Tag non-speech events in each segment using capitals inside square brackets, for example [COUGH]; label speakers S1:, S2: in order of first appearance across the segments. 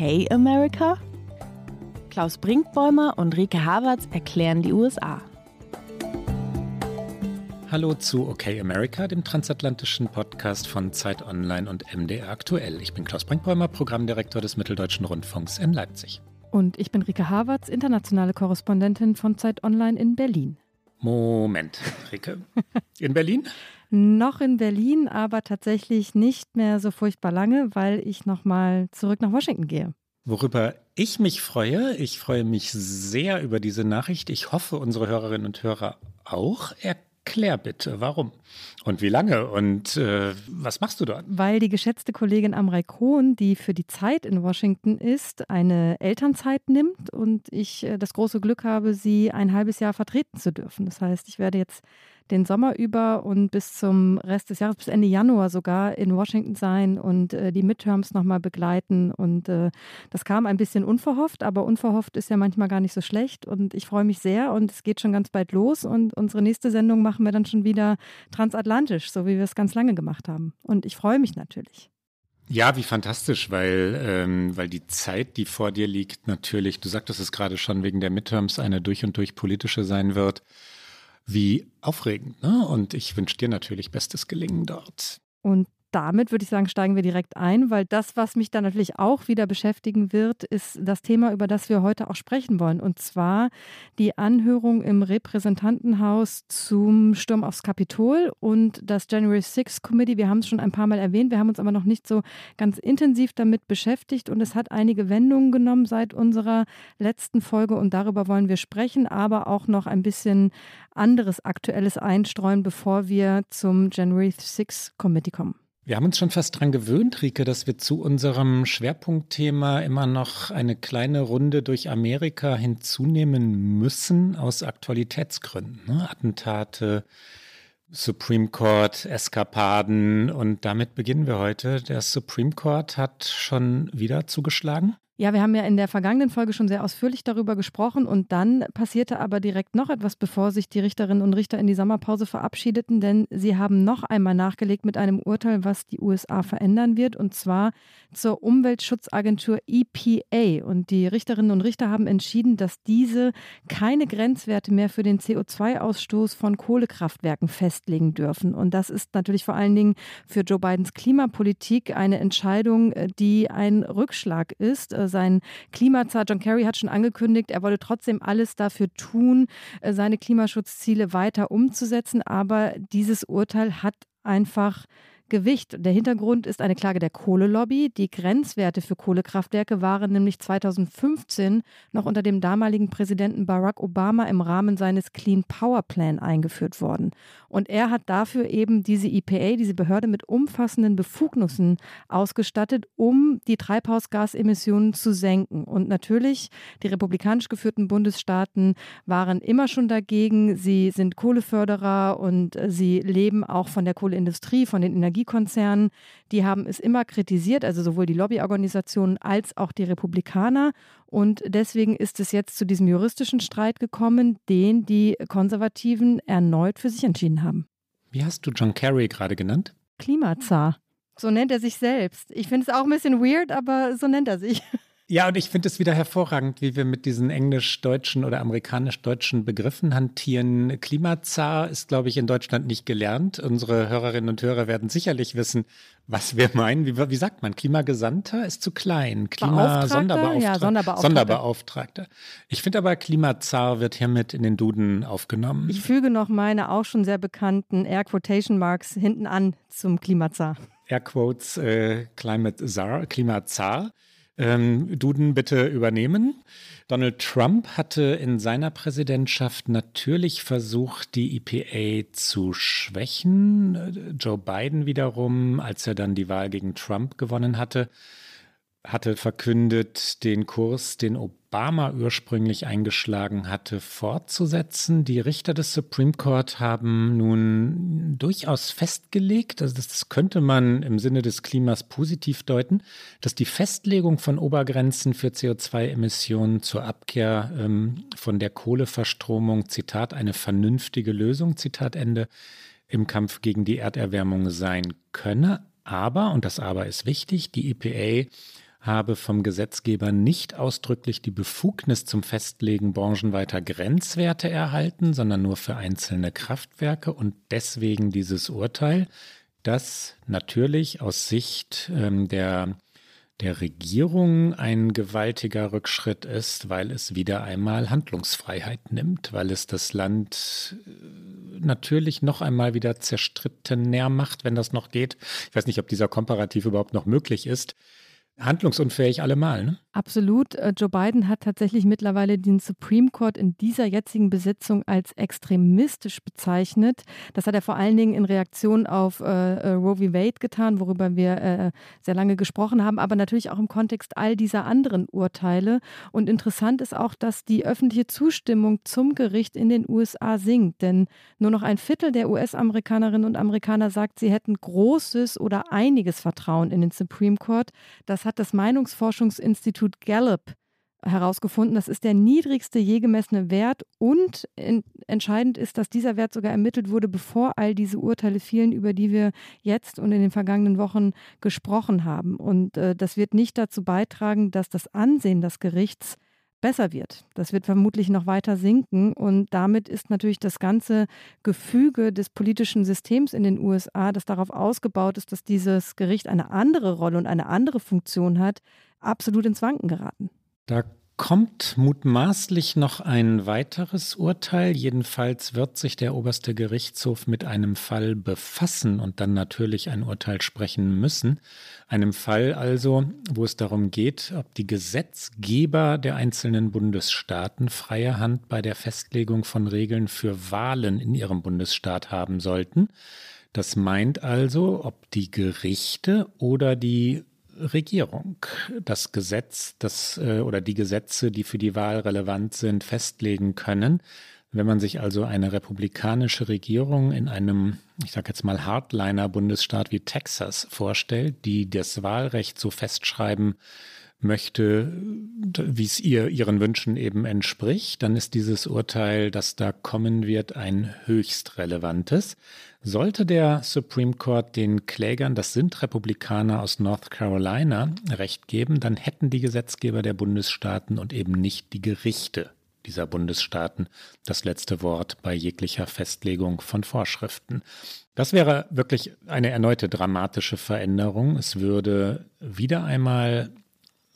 S1: Okay, America? Klaus Brinkbäumer und Rike Havertz erklären die USA.
S2: Hallo zu Okay America, dem transatlantischen Podcast von Zeit Online und MDR Aktuell. Ich bin Klaus Brinkbäumer, Programmdirektor des Mitteldeutschen Rundfunks in Leipzig.
S3: Und ich bin Rike Havertz, internationale Korrespondentin von Zeit Online in Berlin.
S2: Moment, Rike. [LAUGHS] In Berlin?
S3: noch in Berlin, aber tatsächlich nicht mehr so furchtbar lange, weil ich nochmal zurück nach Washington gehe.
S2: Worüber ich mich freue, ich freue mich sehr über diese Nachricht. Ich hoffe, unsere Hörerinnen und Hörer auch. Erklär bitte, warum und wie lange und äh, was machst du dort?
S3: Weil die geschätzte Kollegin Amrei Kohn, die für die Zeit in Washington ist, eine Elternzeit nimmt und ich äh, das große Glück habe, sie ein halbes Jahr vertreten zu dürfen. Das heißt, ich werde jetzt den Sommer über und bis zum Rest des Jahres, bis Ende Januar sogar in Washington sein und äh, die Midterms nochmal begleiten. Und äh, das kam ein bisschen unverhofft, aber unverhofft ist ja manchmal gar nicht so schlecht. Und ich freue mich sehr und es geht schon ganz bald los. Und unsere nächste Sendung machen wir dann schon wieder transatlantisch, so wie wir es ganz lange gemacht haben. Und ich freue mich natürlich.
S2: Ja, wie fantastisch, weil, ähm, weil die Zeit, die vor dir liegt, natürlich, du sagtest es gerade schon, wegen der Midterms eine durch und durch politische sein wird. Wie aufregend, ne? Und ich wünsche dir natürlich bestes Gelingen dort.
S3: Und damit würde ich sagen, steigen wir direkt ein, weil das, was mich dann natürlich auch wieder beschäftigen wird, ist das Thema, über das wir heute auch sprechen wollen. Und zwar die Anhörung im Repräsentantenhaus zum Sturm aufs Kapitol und das January 6 Committee. Wir haben es schon ein paar Mal erwähnt, wir haben uns aber noch nicht so ganz intensiv damit beschäftigt und es hat einige Wendungen genommen seit unserer letzten Folge und darüber wollen wir sprechen, aber auch noch ein bisschen anderes Aktuelles einstreuen, bevor wir zum January 6 Committee kommen.
S2: Wir haben uns schon fast daran gewöhnt, Rike, dass wir zu unserem Schwerpunktthema immer noch eine kleine Runde durch Amerika hinzunehmen müssen aus Aktualitätsgründen. Ne? Attentate, Supreme Court, Eskapaden und damit beginnen wir heute. Der Supreme Court hat schon wieder zugeschlagen.
S3: Ja, wir haben ja in der vergangenen Folge schon sehr ausführlich darüber gesprochen und dann passierte aber direkt noch etwas, bevor sich die Richterinnen und Richter in die Sommerpause verabschiedeten, denn sie haben noch einmal nachgelegt mit einem Urteil, was die USA verändern wird und zwar zur Umweltschutzagentur EPA und die Richterinnen und Richter haben entschieden, dass diese keine Grenzwerte mehr für den CO2-Ausstoß von Kohlekraftwerken festlegen dürfen. Und das ist natürlich vor allen Dingen für Joe Bidens Klimapolitik eine Entscheidung, die ein Rückschlag ist sein Klimazar. John Kerry hat schon angekündigt, er wolle trotzdem alles dafür tun, äh, seine Klimaschutzziele weiter umzusetzen. Aber dieses Urteil hat einfach Gewicht. Der Hintergrund ist eine Klage der Kohlelobby. Die Grenzwerte für Kohlekraftwerke waren nämlich 2015 noch unter dem damaligen Präsidenten Barack Obama im Rahmen seines Clean Power Plan eingeführt worden. Und er hat dafür eben diese EPA, diese Behörde mit umfassenden Befugnissen ausgestattet, um die Treibhausgasemissionen zu senken. Und natürlich, die republikanisch geführten Bundesstaaten waren immer schon dagegen. Sie sind Kohleförderer und sie leben auch von der Kohleindustrie, von den Energie Energiekonzernen, die haben es immer kritisiert, also sowohl die Lobbyorganisationen als auch die Republikaner. Und deswegen ist es jetzt zu diesem juristischen Streit gekommen, den die Konservativen erneut für sich entschieden haben.
S2: Wie hast du John Kerry gerade genannt?
S3: Klimazar. So nennt er sich selbst. Ich finde es auch ein bisschen weird, aber so nennt er sich. [LAUGHS]
S2: Ja, und ich finde es wieder hervorragend, wie wir mit diesen englisch-deutschen oder amerikanisch-deutschen Begriffen hantieren. Klimazar ist, glaube ich, in Deutschland nicht gelernt. Unsere Hörerinnen und Hörer werden sicherlich wissen, was wir meinen. Wie, wie sagt man? Klimagesandter ist zu klein.
S3: Klima-Sonderbeauftragter. Ja, Sonderbeauftragter.
S2: Sonderbeauftragter. Ich finde aber, Klimazar wird hiermit in den Duden aufgenommen.
S3: Ich füge noch meine auch schon sehr bekannten Air Quotation Marks hinten an zum Klimazar.
S2: Air Quotes äh, Climate Czar, Klimazar ähm, Duden bitte übernehmen. Donald Trump hatte in seiner Präsidentschaft natürlich versucht, die EPA zu schwächen. Joe Biden wiederum, als er dann die Wahl gegen Trump gewonnen hatte, hatte verkündet, den Kurs, den Obama ursprünglich eingeschlagen hatte, fortzusetzen. Die Richter des Supreme Court haben nun durchaus festgelegt, also das könnte man im Sinne des Klimas positiv deuten, dass die Festlegung von Obergrenzen für CO2-Emissionen zur Abkehr ähm, von der Kohleverstromung, Zitat, eine vernünftige Lösung, Zitat Ende, im Kampf gegen die Erderwärmung sein könne. Aber, und das Aber ist wichtig, die EPA habe vom Gesetzgeber nicht ausdrücklich die Befugnis zum Festlegen branchenweiter Grenzwerte erhalten, sondern nur für einzelne Kraftwerke und deswegen dieses Urteil, das natürlich aus Sicht ähm, der der Regierung ein gewaltiger Rückschritt ist, weil es wieder einmal Handlungsfreiheit nimmt, weil es das Land äh, natürlich noch einmal wieder zerstrittener macht, wenn das noch geht. Ich weiß nicht, ob dieser Komparativ überhaupt noch möglich ist handlungsunfähig allemal. Ne?
S3: Absolut. Äh, Joe Biden hat tatsächlich mittlerweile den Supreme Court in dieser jetzigen Besitzung als extremistisch bezeichnet. Das hat er vor allen Dingen in Reaktion auf äh, äh Roe v. Wade getan, worüber wir äh, sehr lange gesprochen haben, aber natürlich auch im Kontext all dieser anderen Urteile. Und interessant ist auch, dass die öffentliche Zustimmung zum Gericht in den USA sinkt. Denn nur noch ein Viertel der US-Amerikanerinnen und Amerikaner sagt, sie hätten großes oder einiges Vertrauen in den Supreme Court. Das hat das Meinungsforschungsinstitut Gallup herausgefunden. Das ist der niedrigste je gemessene Wert und entscheidend ist, dass dieser Wert sogar ermittelt wurde, bevor all diese Urteile fielen, über die wir jetzt und in den vergangenen Wochen gesprochen haben. Und äh, das wird nicht dazu beitragen, dass das Ansehen des Gerichts besser wird. Das wird vermutlich noch weiter sinken und damit ist natürlich das ganze Gefüge des politischen Systems in den USA, das darauf ausgebaut ist, dass dieses Gericht eine andere Rolle und eine andere Funktion hat, absolut ins Wanken geraten.
S2: Da kommt mutmaßlich noch ein weiteres Urteil. Jedenfalls wird sich der oberste Gerichtshof mit einem Fall befassen und dann natürlich ein Urteil sprechen müssen. Einem Fall also, wo es darum geht, ob die Gesetzgeber der einzelnen Bundesstaaten freie Hand bei der Festlegung von Regeln für Wahlen in ihrem Bundesstaat haben sollten. Das meint also, ob die Gerichte oder die Regierung das Gesetz das, äh, oder die Gesetze, die für die Wahl relevant sind, festlegen können. Wenn man sich also eine republikanische Regierung in einem, ich sage jetzt mal, Hardliner-Bundesstaat wie Texas vorstellt, die das Wahlrecht so festschreiben möchte, wie es ihr ihren Wünschen eben entspricht, dann ist dieses Urteil, das da kommen wird, ein höchst relevantes. Sollte der Supreme Court den Klägern, das sind Republikaner aus North Carolina, Recht geben, dann hätten die Gesetzgeber der Bundesstaaten und eben nicht die Gerichte dieser Bundesstaaten das letzte Wort bei jeglicher Festlegung von Vorschriften. Das wäre wirklich eine erneute dramatische Veränderung. Es würde wieder einmal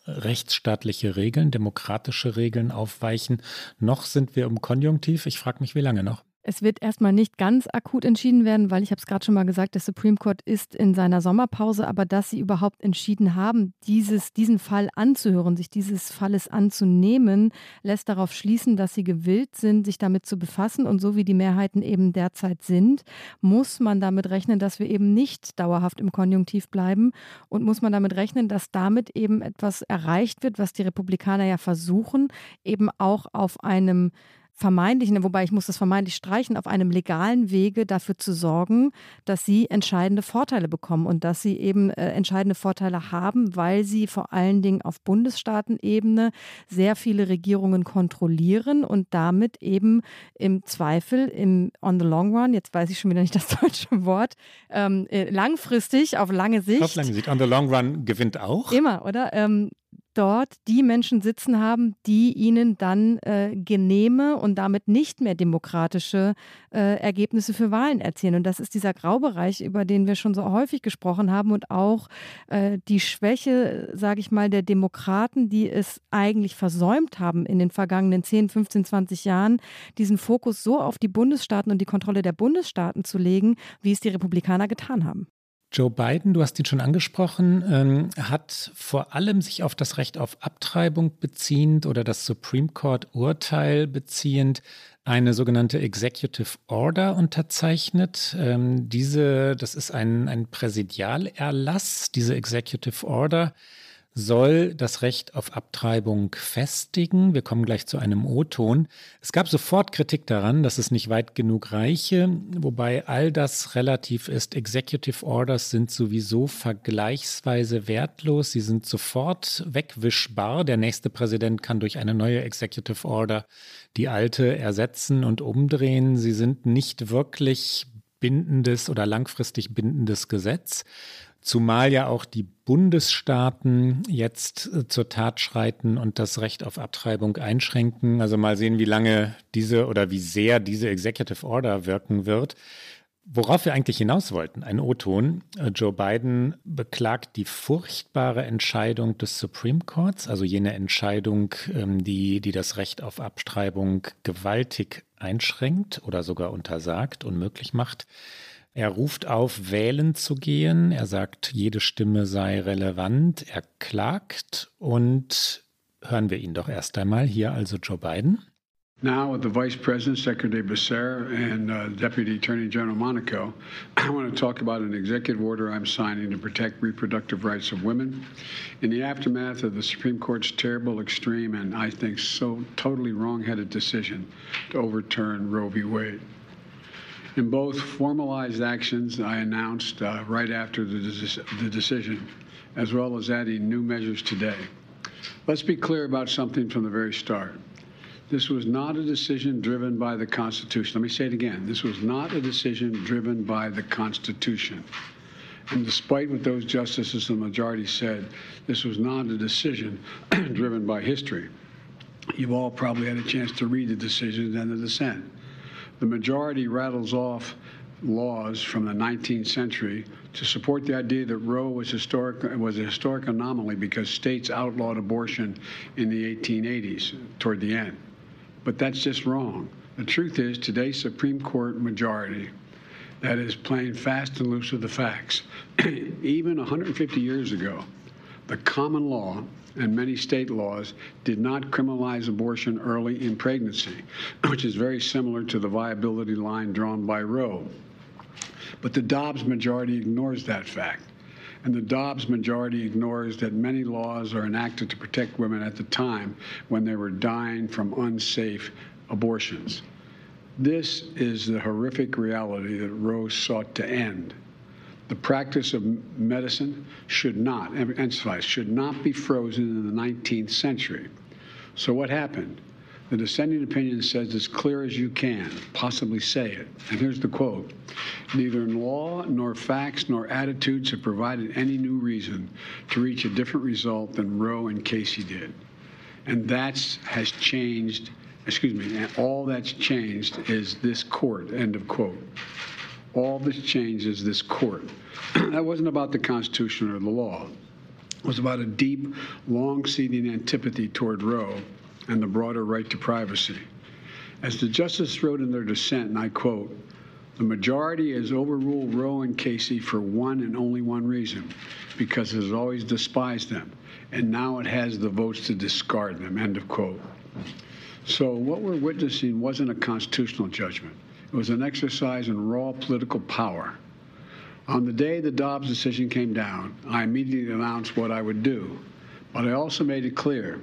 S2: rechtsstaatliche Regeln, demokratische Regeln aufweichen. Noch sind wir im Konjunktiv. Ich frage mich, wie lange noch?
S3: Es wird erstmal nicht ganz akut entschieden werden, weil ich habe es gerade schon mal gesagt, der Supreme Court ist in seiner Sommerpause, aber dass sie überhaupt entschieden haben, dieses, diesen Fall anzuhören, sich dieses Falles anzunehmen, lässt darauf schließen, dass sie gewillt sind, sich damit zu befassen. Und so wie die Mehrheiten eben derzeit sind, muss man damit rechnen, dass wir eben nicht dauerhaft im Konjunktiv bleiben und muss man damit rechnen, dass damit eben etwas erreicht wird, was die Republikaner ja versuchen, eben auch auf einem vermeintlichen, wobei ich muss das vermeintlich streichen, auf einem legalen Wege dafür zu sorgen, dass sie entscheidende Vorteile bekommen und dass sie eben äh, entscheidende Vorteile haben, weil sie vor allen Dingen auf Bundesstaatenebene sehr viele Regierungen kontrollieren und damit eben im Zweifel im on the long run, jetzt weiß ich schon wieder nicht das [LAUGHS] deutsche Wort, ähm, äh, langfristig, auf lange Sicht.
S2: Auf lange Sicht. On the long run gewinnt auch.
S3: Immer, oder? Ähm, dort die Menschen sitzen haben, die ihnen dann äh, genehme und damit nicht mehr demokratische äh, Ergebnisse für Wahlen erzielen. Und das ist dieser Graubereich, über den wir schon so häufig gesprochen haben und auch äh, die Schwäche, sage ich mal, der Demokraten, die es eigentlich versäumt haben in den vergangenen 10, 15, 20 Jahren, diesen Fokus so auf die Bundesstaaten und die Kontrolle der Bundesstaaten zu legen, wie es die Republikaner getan haben.
S2: Joe Biden, du hast ihn schon angesprochen, ähm, hat vor allem sich auf das Recht auf Abtreibung beziehend oder das Supreme Court Urteil beziehend eine sogenannte Executive Order unterzeichnet. Ähm, diese, das ist ein, ein Präsidialerlass, diese Executive Order soll das Recht auf Abtreibung festigen. Wir kommen gleich zu einem O-Ton. Es gab sofort Kritik daran, dass es nicht weit genug reiche, wobei all das relativ ist. Executive Orders sind sowieso vergleichsweise wertlos. Sie sind sofort wegwischbar. Der nächste Präsident kann durch eine neue Executive Order die alte ersetzen und umdrehen. Sie sind nicht wirklich bindendes oder langfristig bindendes Gesetz. Zumal ja auch die Bundesstaaten jetzt äh, zur Tat schreiten und das Recht auf Abtreibung einschränken. Also mal sehen, wie lange diese oder wie sehr diese Executive Order wirken wird. Worauf wir eigentlich hinaus wollten, ein O-Ton. Äh, Joe Biden beklagt die furchtbare Entscheidung des Supreme Courts, also jene Entscheidung, ähm, die, die das Recht auf Abtreibung gewaltig einschränkt oder sogar untersagt, unmöglich macht. Er ruft auf, wählen zu gehen. Er sagt, jede Stimme sei relevant. Er klagt und hören wir ihn doch erst einmal. Hier also Joe Biden.
S4: Now, with the Vice President, Secretary Becerra, and uh, Deputy Attorney General Monaco, [CLEARS THROAT] I want to talk about an executive order I'm signing to protect reproductive rights of women. In the aftermath of the Supreme Court's terrible, extreme, and I think so totally wrong-headed decision to overturn Roe v. Wade. In both formalized actions I announced uh, right after the, the decision, as well as adding new measures today. Let's be clear about something from the very start. This was not a decision driven by the Constitution. Let me say it again. This was not a decision driven by the Constitution. And despite what those justices in the majority said, this was not a decision [CLEARS THROAT] driven by history. You've all probably had a chance to read the decision and the dissent the majority rattles off laws from the 19th century to support the idea that Roe was historic was a historic anomaly because states outlawed abortion in the 1880s toward the end. But that's just wrong. The truth is today's Supreme Court majority that is playing fast and loose with the facts. [CLEARS THROAT] Even 150 years ago, the common law and many state laws did not criminalize abortion early in pregnancy, [CLEARS THROAT] which is very similar to the viability line drawn by Roe. But the Dobbs majority ignores that fact. And the Dobbs majority ignores that many laws are enacted to protect women at the time when they were dying from unsafe abortions. This is the horrific reality that Roe sought to end the practice of medicine should not, emphasize, should not be frozen in the 19th century. So what happened? The dissenting opinion says as clear as you can possibly say it. And here's the quote Neither law, nor facts, nor attitudes have provided any new reason to reach a different result than Roe and Casey did. And that has changed, excuse me, all that's changed is this court, end of quote all this changes this court. [CLEARS THROAT] that wasn't about the Constitution or the law. It was about a deep, long-seating antipathy toward Roe and the broader right to privacy. As the justice wrote in their dissent, and I quote, the majority has overruled Roe and Casey for one and only one reason, because it has always despised them, and now it has the votes to discard them, end of quote. So what we're witnessing wasn't a constitutional judgment. It was an exercise in raw political power. On the day the Dobbs decision came down, I immediately announced what I would do. But I also made it clear,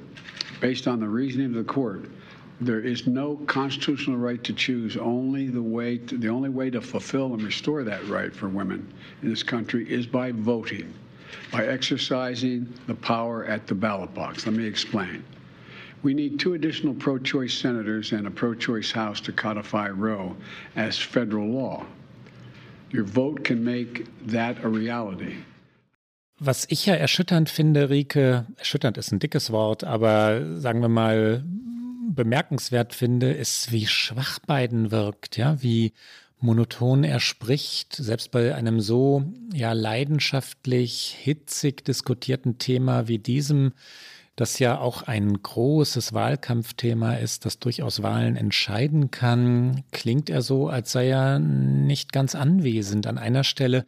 S4: based on the reasoning of the court, there is no constitutional right to choose. Only the way, to, the only way to fulfill and restore that right for women in this country is by voting, by exercising the power at the ballot box. Let me explain. We need two additional pro choice senators and a pro choice House to codify Roe as federal law. Your vote can make that a reality.
S2: Was ich ja erschütternd finde, Rike, erschütternd ist ein dickes Wort, aber sagen wir mal bemerkenswert finde, ist, wie schwach Biden wirkt, ja, wie monoton er spricht, selbst bei einem so ja leidenschaftlich hitzig diskutierten Thema wie diesem das ja auch ein großes Wahlkampfthema ist, das durchaus Wahlen entscheiden kann, klingt er so, als sei er nicht ganz anwesend an einer Stelle.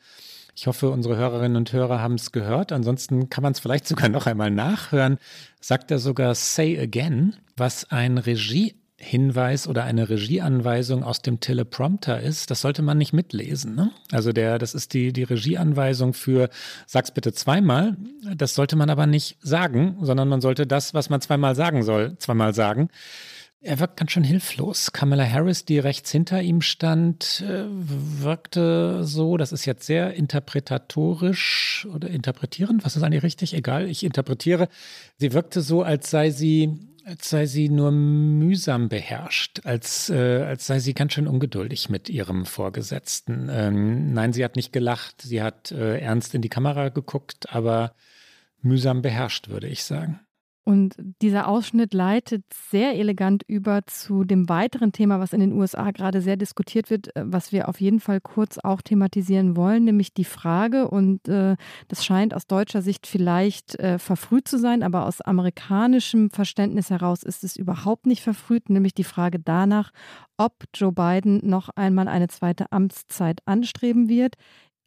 S2: Ich hoffe, unsere Hörerinnen und Hörer haben es gehört. Ansonsten kann man es vielleicht sogar noch einmal nachhören. Sagt er sogar Say Again, was ein Regie Hinweis oder eine Regieanweisung aus dem Teleprompter ist, das sollte man nicht mitlesen. Ne? Also der, das ist die, die Regieanweisung für sag's bitte zweimal. Das sollte man aber nicht sagen, sondern man sollte das, was man zweimal sagen soll, zweimal sagen. Er wirkt ganz schön hilflos. Kamala Harris, die rechts hinter ihm stand, äh, wirkte so, das ist jetzt sehr interpretatorisch oder interpretierend, was ist eigentlich richtig? Egal, ich interpretiere. Sie wirkte so, als sei sie, als sei sie nur mühsam beherrscht, als, äh, als sei sie ganz schön ungeduldig mit ihrem Vorgesetzten. Ähm, nein, sie hat nicht gelacht, sie hat äh, ernst in die Kamera geguckt, aber mühsam beherrscht, würde ich sagen.
S3: Und dieser Ausschnitt leitet sehr elegant über zu dem weiteren Thema, was in den USA gerade sehr diskutiert wird, äh, was wir auf jeden Fall kurz auch thematisieren wollen, nämlich die Frage, und äh, das scheint aus deutscher Sicht vielleicht äh, verfrüht zu sein, aber aus amerikanischem Verständnis heraus ist es überhaupt nicht verfrüht, nämlich die Frage danach, ob Joe Biden noch einmal eine zweite Amtszeit anstreben wird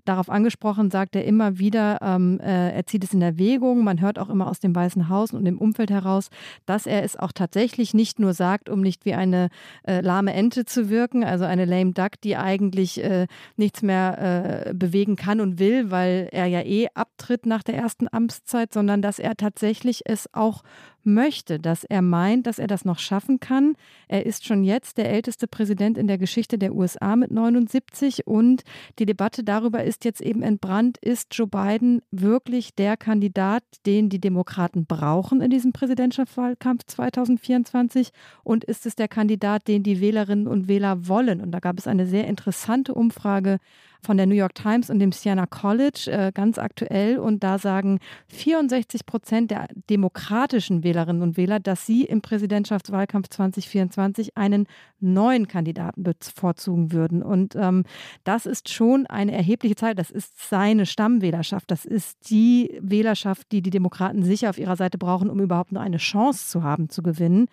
S3: darauf angesprochen, sagt er immer wieder, ähm, äh, er zieht es in Erwägung. Man hört auch immer aus dem Weißen Haus und dem Umfeld heraus, dass er es auch tatsächlich nicht nur sagt, um nicht wie eine äh, lahme Ente zu wirken, also eine lame duck, die eigentlich äh, nichts mehr äh, bewegen kann und will, weil er ja eh abtritt nach der ersten Amtszeit, sondern dass er tatsächlich es auch möchte, dass er meint, dass er das noch schaffen kann. Er ist schon jetzt der älteste Präsident in der Geschichte der USA mit 79 und die Debatte darüber ist jetzt eben entbrannt, ist Joe Biden wirklich der Kandidat, den die Demokraten brauchen in diesem Präsidentschaftswahlkampf 2024 und ist es der Kandidat, den die Wählerinnen und Wähler wollen? Und da gab es eine sehr interessante Umfrage von der New York Times und dem Siena College äh, ganz aktuell. Und da sagen 64 Prozent der demokratischen Wählerinnen und Wähler, dass sie im Präsidentschaftswahlkampf 2024 einen neuen Kandidaten bevorzugen würden. Und ähm, das ist schon eine erhebliche Zahl. Das ist seine Stammwählerschaft. Das ist die Wählerschaft, die die Demokraten sicher auf ihrer Seite brauchen, um überhaupt nur eine Chance zu haben, zu gewinnen.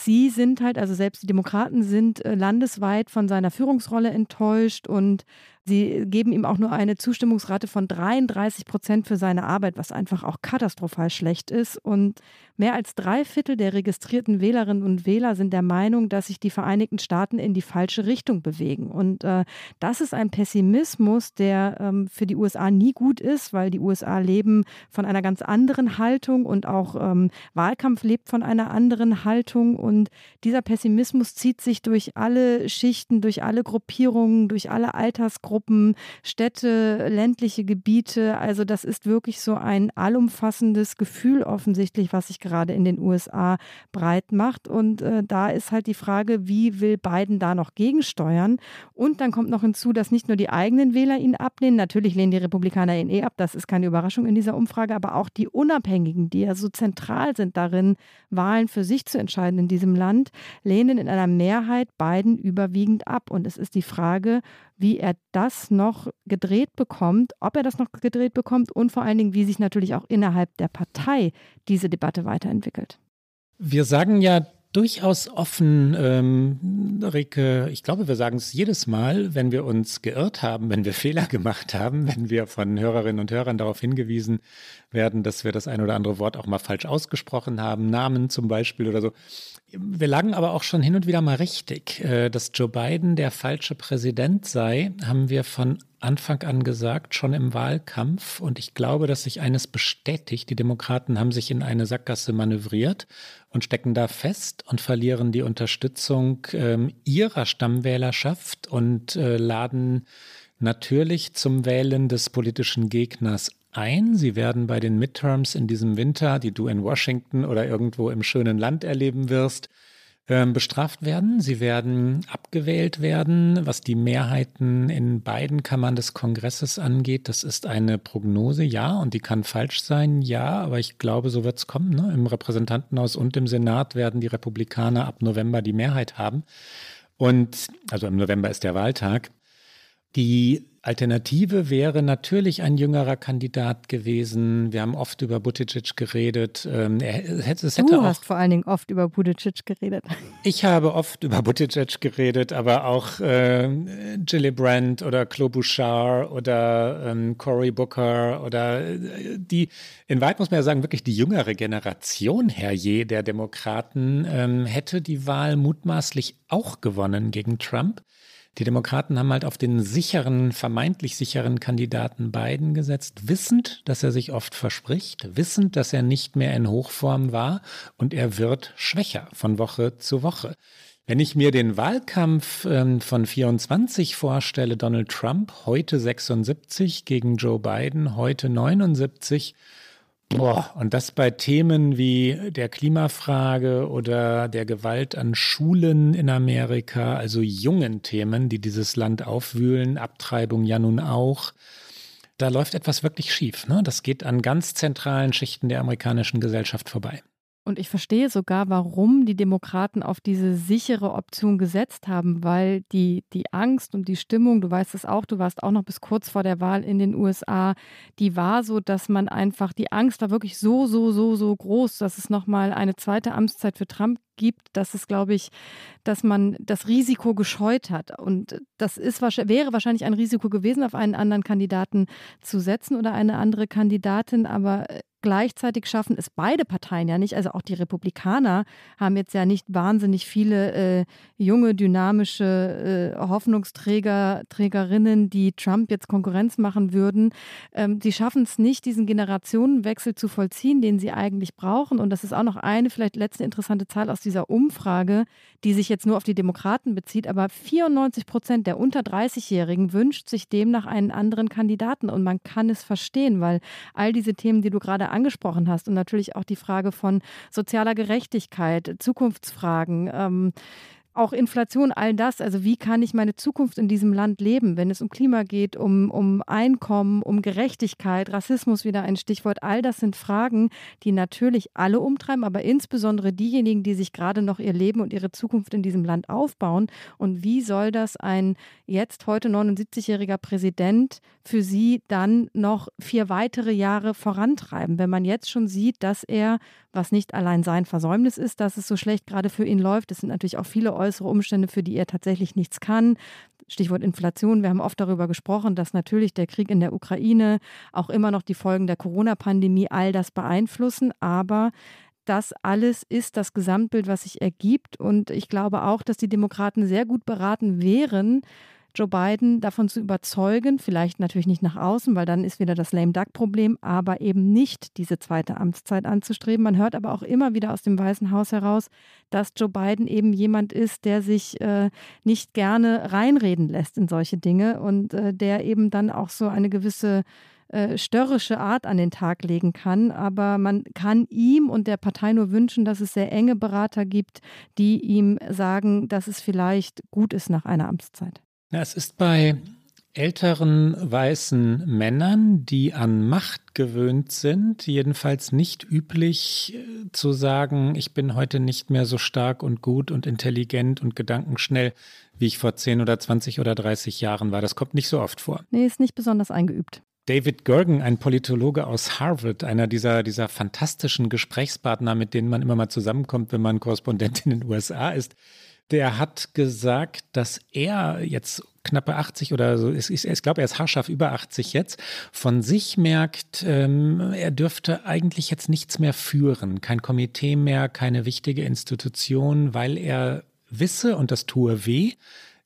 S3: Sie sind halt, also selbst die Demokraten sind äh, landesweit von seiner Führungsrolle enttäuscht und Sie geben ihm auch nur eine Zustimmungsrate von 33 Prozent für seine Arbeit, was einfach auch katastrophal schlecht ist. Und mehr als drei Viertel der registrierten Wählerinnen und Wähler sind der Meinung, dass sich die Vereinigten Staaten in die falsche Richtung bewegen. Und äh, das ist ein Pessimismus, der ähm, für die USA nie gut ist, weil die USA leben von einer ganz anderen Haltung und auch ähm, Wahlkampf lebt von einer anderen Haltung. Und dieser Pessimismus zieht sich durch alle Schichten, durch alle Gruppierungen, durch alle Altersgruppen. Gruppen, Städte, ländliche Gebiete. Also das ist wirklich so ein allumfassendes Gefühl offensichtlich, was sich gerade in den USA breit macht. Und äh, da ist halt die Frage, wie will Biden da noch gegensteuern? Und dann kommt noch hinzu, dass nicht nur die eigenen Wähler ihn ablehnen, natürlich lehnen die Republikaner ihn eh ab, das ist keine Überraschung in dieser Umfrage, aber auch die Unabhängigen, die ja so zentral sind darin, Wahlen für sich zu entscheiden in diesem Land, lehnen in einer Mehrheit Biden überwiegend ab. Und es ist die Frage, wie er das noch gedreht bekommt, ob er das noch gedreht bekommt und vor allen Dingen, wie sich natürlich auch innerhalb der Partei diese Debatte weiterentwickelt.
S2: Wir sagen ja durchaus offen, ähm, Rike, ich glaube, wir sagen es jedes Mal, wenn wir uns geirrt haben, wenn wir [LAUGHS] Fehler gemacht haben, wenn wir von Hörerinnen und Hörern darauf hingewiesen werden, dass wir das ein oder andere Wort auch mal falsch ausgesprochen haben, Namen zum Beispiel oder so. Wir lagen aber auch schon hin und wieder mal richtig. Äh, dass Joe Biden der falsche Präsident sei, haben wir von Anfang an gesagt, schon im Wahlkampf. Und ich glaube, dass sich eines bestätigt. Die Demokraten haben sich in eine Sackgasse manövriert und stecken da fest und verlieren die Unterstützung ähm, ihrer Stammwählerschaft und äh, laden natürlich zum Wählen des politischen Gegners ein. Sie werden bei den Midterms in diesem Winter, die du in Washington oder irgendwo im schönen Land erleben wirst, ähm, bestraft werden. Sie werden abgewählt werden, was die Mehrheiten in beiden Kammern des Kongresses angeht. Das ist eine Prognose, ja, und die kann falsch sein, ja, aber ich glaube, so wird es kommen. Ne? Im Repräsentantenhaus und im Senat werden die Republikaner ab November die Mehrheit haben. Und also im November ist der Wahltag. Die Alternative wäre natürlich ein jüngerer Kandidat gewesen. Wir haben oft über Buttigieg geredet. Ähm, er, es
S3: du
S2: auch,
S3: hast vor allen Dingen oft über Buttigieg geredet.
S2: Ich habe oft über Buttigieg geredet, aber auch äh, Gillibrand oder Klobuchar oder ähm, Cory Booker oder äh, die, in weit muss man ja sagen, wirklich die jüngere Generation, Herr Je, der Demokraten, ähm, hätte die Wahl mutmaßlich auch gewonnen gegen Trump. Die Demokraten haben halt auf den sicheren, vermeintlich sicheren Kandidaten Biden gesetzt, wissend, dass er sich oft verspricht, wissend, dass er nicht mehr in Hochform war und er wird schwächer von Woche zu Woche. Wenn ich mir den Wahlkampf ähm, von 24 vorstelle, Donald Trump heute 76 gegen Joe Biden, heute 79, Boah, und das bei Themen wie der Klimafrage oder der Gewalt an Schulen in Amerika, also jungen Themen, die dieses Land aufwühlen, Abtreibung ja nun auch. Da läuft etwas wirklich schief. Ne? Das geht an ganz zentralen Schichten der amerikanischen Gesellschaft vorbei.
S3: Und ich verstehe sogar, warum die Demokraten auf diese sichere Option gesetzt haben, weil die, die Angst und die Stimmung, du weißt es auch, du warst auch noch bis kurz vor der Wahl in den USA, die war so, dass man einfach, die Angst war wirklich so, so, so, so groß, dass es nochmal eine zweite Amtszeit für Trump gibt, dass es, glaube ich, dass man das Risiko gescheut hat. Und das ist, wäre wahrscheinlich ein Risiko gewesen, auf einen anderen Kandidaten zu setzen oder eine andere Kandidatin. Aber Gleichzeitig schaffen es beide Parteien ja nicht. Also auch die Republikaner haben jetzt ja nicht wahnsinnig viele äh, junge, dynamische äh, Hoffnungsträger, Trägerinnen, die Trump jetzt Konkurrenz machen würden. Ähm, sie schaffen es nicht, diesen Generationenwechsel zu vollziehen, den sie eigentlich brauchen. Und das ist auch noch eine vielleicht letzte interessante Zahl aus dieser Umfrage, die sich jetzt nur auf die Demokraten bezieht. Aber 94 Prozent der unter 30-Jährigen wünscht sich demnach einen anderen Kandidaten. Und man kann es verstehen, weil all diese Themen, die du gerade angesprochen hast und natürlich auch die Frage von sozialer Gerechtigkeit, Zukunftsfragen. Ähm, auch Inflation, all das. Also wie kann ich meine Zukunft in diesem Land leben, wenn es um Klima geht, um, um Einkommen, um Gerechtigkeit, Rassismus wieder ein Stichwort. All das sind Fragen, die natürlich alle umtreiben, aber insbesondere diejenigen, die sich gerade noch ihr Leben und ihre Zukunft in diesem Land aufbauen. Und wie soll das ein jetzt heute 79-jähriger Präsident für sie dann noch vier weitere Jahre vorantreiben, wenn man jetzt schon sieht, dass er was nicht allein sein Versäumnis ist, dass es so schlecht gerade für ihn läuft. Es sind natürlich auch viele äußere Umstände, für die er tatsächlich nichts kann. Stichwort Inflation. Wir haben oft darüber gesprochen, dass natürlich der Krieg in der Ukraine, auch immer noch die Folgen der Corona-Pandemie, all das beeinflussen. Aber das alles ist das Gesamtbild, was sich ergibt. Und ich glaube auch, dass die Demokraten sehr gut beraten wären, Joe Biden davon zu überzeugen, vielleicht natürlich nicht nach außen, weil dann ist wieder das Lame Duck-Problem, aber eben nicht diese zweite Amtszeit anzustreben. Man hört aber auch immer wieder aus dem Weißen Haus heraus, dass Joe Biden eben jemand ist, der sich äh, nicht gerne reinreden lässt in solche Dinge und äh, der eben dann auch so eine gewisse äh, störrische Art an den Tag legen kann. Aber man kann ihm und der Partei nur wünschen, dass es sehr enge Berater gibt, die ihm sagen, dass es vielleicht gut ist nach einer Amtszeit.
S2: Ja, es ist bei älteren weißen Männern, die an Macht gewöhnt sind, jedenfalls nicht üblich äh, zu sagen, ich bin heute nicht mehr so stark und gut und intelligent und gedankenschnell, wie ich vor 10 oder 20 oder 30 Jahren war. Das kommt nicht so oft vor.
S3: Nee, ist nicht besonders eingeübt.
S2: David Gergen, ein Politologe aus Harvard, einer dieser, dieser fantastischen Gesprächspartner, mit denen man immer mal zusammenkommt, wenn man Korrespondent in den USA ist, der hat gesagt, dass er jetzt knappe 80 oder so, ist, ich glaube, er ist haarscharf über 80 jetzt, von sich merkt, ähm, er dürfte eigentlich jetzt nichts mehr führen, kein Komitee mehr, keine wichtige Institution, weil er wisse, und das tue weh,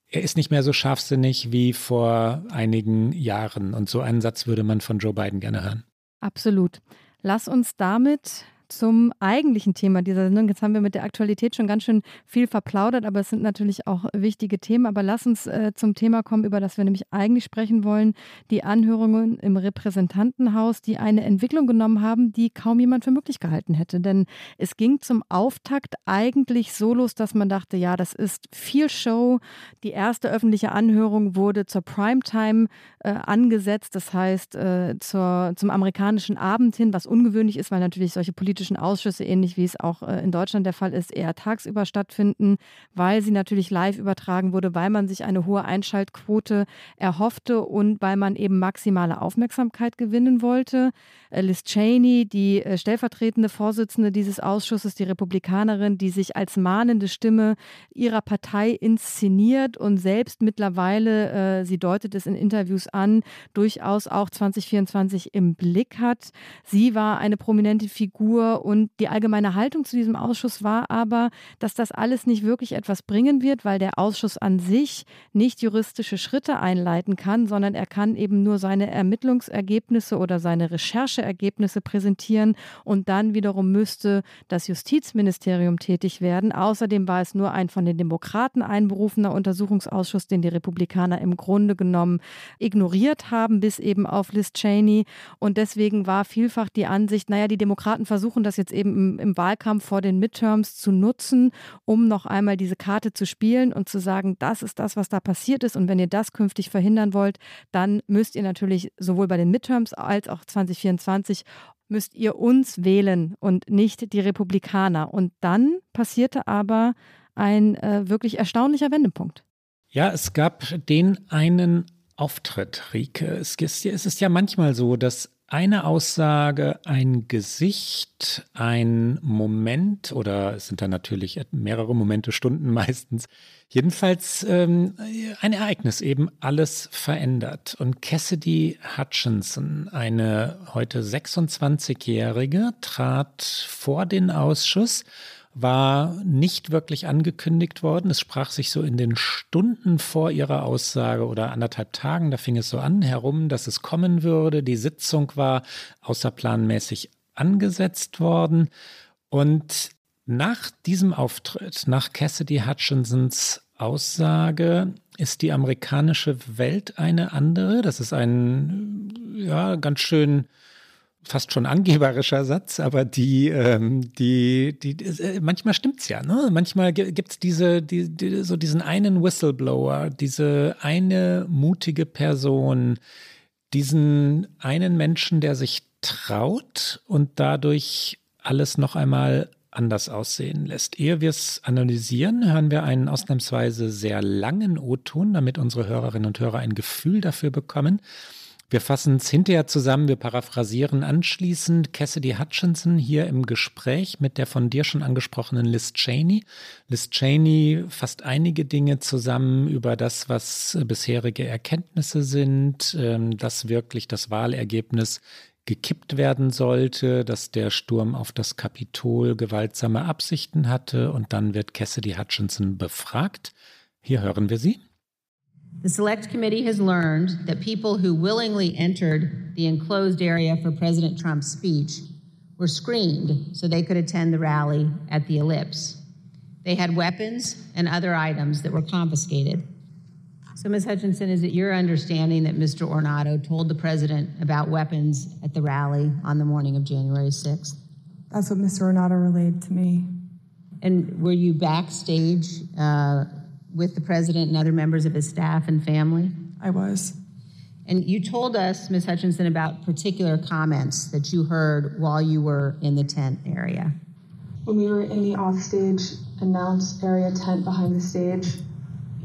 S2: er ist nicht mehr so scharfsinnig wie vor einigen Jahren. Und so einen Satz würde man von Joe Biden gerne hören.
S3: Absolut. Lass uns damit zum eigentlichen Thema dieser Sendung. Jetzt haben wir mit der Aktualität schon ganz schön viel verplaudert, aber es sind natürlich auch wichtige Themen. Aber lass uns äh, zum Thema kommen, über das wir nämlich eigentlich sprechen wollen. Die Anhörungen im Repräsentantenhaus, die eine Entwicklung genommen haben, die kaum jemand für möglich gehalten hätte. Denn es ging zum Auftakt eigentlich so los, dass man dachte, ja, das ist viel Show. Die erste öffentliche Anhörung wurde zur Primetime äh, angesetzt, das heißt äh, zur, zum amerikanischen Abend hin, was ungewöhnlich ist, weil natürlich solche politischen politischen Ausschüsse, ähnlich wie es auch äh, in Deutschland der Fall ist, eher tagsüber stattfinden, weil sie natürlich live übertragen wurde, weil man sich eine hohe Einschaltquote erhoffte und weil man eben maximale Aufmerksamkeit gewinnen wollte. Äh, Liz Cheney, die äh, stellvertretende Vorsitzende dieses Ausschusses, die Republikanerin, die sich als mahnende Stimme ihrer Partei inszeniert und selbst mittlerweile, sie deutet es in Interviews an, durchaus auch 2024 im Blick hat. Sie war eine prominente Figur und die allgemeine Haltung zu diesem Ausschuss war aber, dass das alles nicht wirklich etwas bringen wird, weil der Ausschuss an sich nicht juristische Schritte einleiten kann, sondern er kann eben nur seine Ermittlungsergebnisse oder seine Rechercheergebnisse präsentieren und dann wiederum müsste das Justizministerium tätig werden. Außerdem war es nur ein von den Demokraten einberufener Untersuchungsausschuss, den die Republikaner im Grunde genommen ignoriert haben, bis eben auf Liz Cheney. Und deswegen war vielfach die Ansicht, naja, die Demokraten versuchen das jetzt eben im, im Wahlkampf vor den Midterms zu nutzen, um noch einmal diese Karte zu spielen und zu sagen, das ist das, was da passiert ist. Und wenn ihr das künftig verhindern wollt, dann müsst ihr natürlich sowohl bei den Midterms als auch 2024 müsst ihr uns wählen und nicht die Republikaner. Und dann passierte aber ein äh, wirklich erstaunlicher Wendepunkt.
S2: Ja, es gab den einen Auftritt, ist, es ist ja manchmal so, dass eine Aussage, ein Gesicht, ein Moment oder es sind dann natürlich mehrere Momente, Stunden [LAUGHS] meistens, jedenfalls ähm, ein Ereignis eben alles verändert. Und Cassidy Hutchinson, eine heute 26-Jährige, trat vor den Ausschuss war nicht wirklich angekündigt worden. Es sprach sich so in den Stunden vor ihrer Aussage oder anderthalb Tagen, da fing es so an herum, dass es kommen würde. Die Sitzung war außerplanmäßig angesetzt worden. Und nach diesem Auftritt, nach Cassidy Hutchinsons Aussage, ist die amerikanische Welt eine andere. Das ist ein, ja, ganz schön fast schon angeberischer Satz, aber die, ähm, die, die, äh, manchmal stimmt's ja, ne? Manchmal gibt's diese, die, die, so diesen einen Whistleblower, diese eine mutige Person, diesen einen Menschen, der sich traut und dadurch alles noch einmal anders aussehen lässt. Ehe wir es analysieren, hören wir einen ausnahmsweise sehr langen O-Ton, damit unsere Hörerinnen und Hörer ein Gefühl dafür bekommen. Wir fassen es hinterher zusammen, wir paraphrasieren anschließend Cassidy Hutchinson hier im Gespräch mit der von dir schon angesprochenen Liz Cheney. Liz Cheney fasst einige Dinge zusammen über das, was bisherige Erkenntnisse sind, ähm, dass wirklich das Wahlergebnis gekippt werden sollte, dass der Sturm auf das Kapitol gewaltsame Absichten hatte und dann wird Cassidy Hutchinson befragt. Hier hören wir sie.
S5: The Select Committee has learned that people who willingly entered the enclosed area for President Trump's speech were screened so they could attend the rally at the Ellipse. They had weapons and other items that were confiscated. So, Ms. Hutchinson, is it your understanding that Mr. Ornato told the president about weapons at the rally on the morning of January 6th?
S6: That's what Mr. Ornato relayed to me.
S5: And were you backstage uh, with the president and other members of his staff and family?
S6: I was.
S5: And you told us, Ms. Hutchinson, about particular comments that you heard while you were in the tent area.
S6: When we were in the offstage announce area tent behind the stage,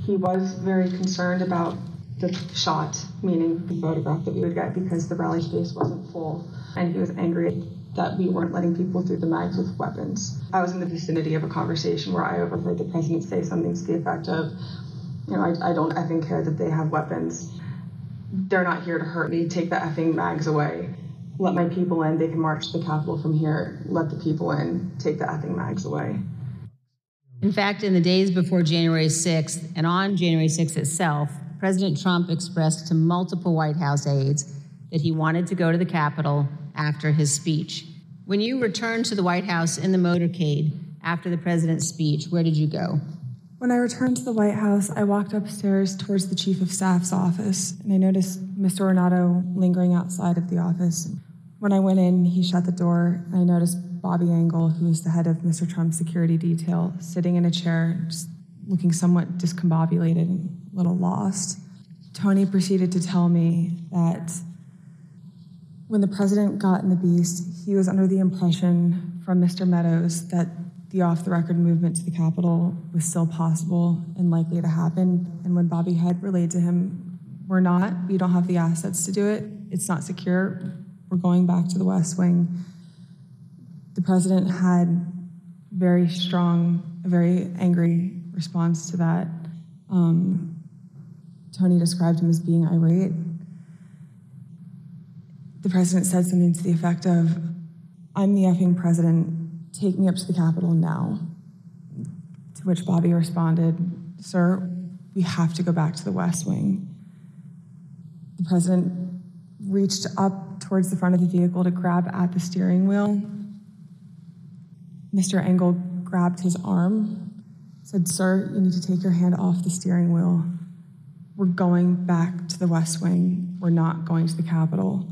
S6: he was very concerned about the shot, meaning the photograph that we would get because the rally space wasn't full. And he was angry that we weren't letting people through the mags with weapons. I was in the vicinity of a conversation where I overheard the president say something to the effect of, you know, I, I don't effing care that they have weapons. They're not here to hurt me. Take the effing mags away. Let my people in. They can march to the Capitol from here. Let the people in. Take the effing mags away.
S5: In fact, in the days before January 6th and on January 6th itself, President Trump expressed to multiple White House aides that he wanted to go to the Capitol after his speech. When you returned to the White House in the motorcade after the president's speech, where did you go?
S6: When I returned to the White House, I walked upstairs towards the Chief of Staff's office, and I noticed Mr. Ornato lingering outside of the office. When I went in, he shut the door, and I noticed Bobby Engel, who is the head of Mr. Trump's security detail, sitting in a chair, just looking somewhat discombobulated and a little lost. Tony proceeded to tell me that when the president got in the beast, he was under the impression from Mr. Meadows that the off the record movement to the Capitol was still possible and likely to happen. And when Bobby had relayed to him, we're not, we don't have the assets to do it, it's not secure, we're going back to the West Wing. The president had very strong, a very angry response to that. Um, Tony described him as being irate. The president said something to the effect of, I'm the effing president, take me up to the Capitol now. To which Bobby responded, Sir, we have to go back to the West Wing. The president reached up towards the front of the vehicle to grab at the steering wheel. Mr. Engel grabbed his arm, said, Sir, you need to take your hand off the steering wheel. We're going back to the West Wing. We're not going to the Capitol.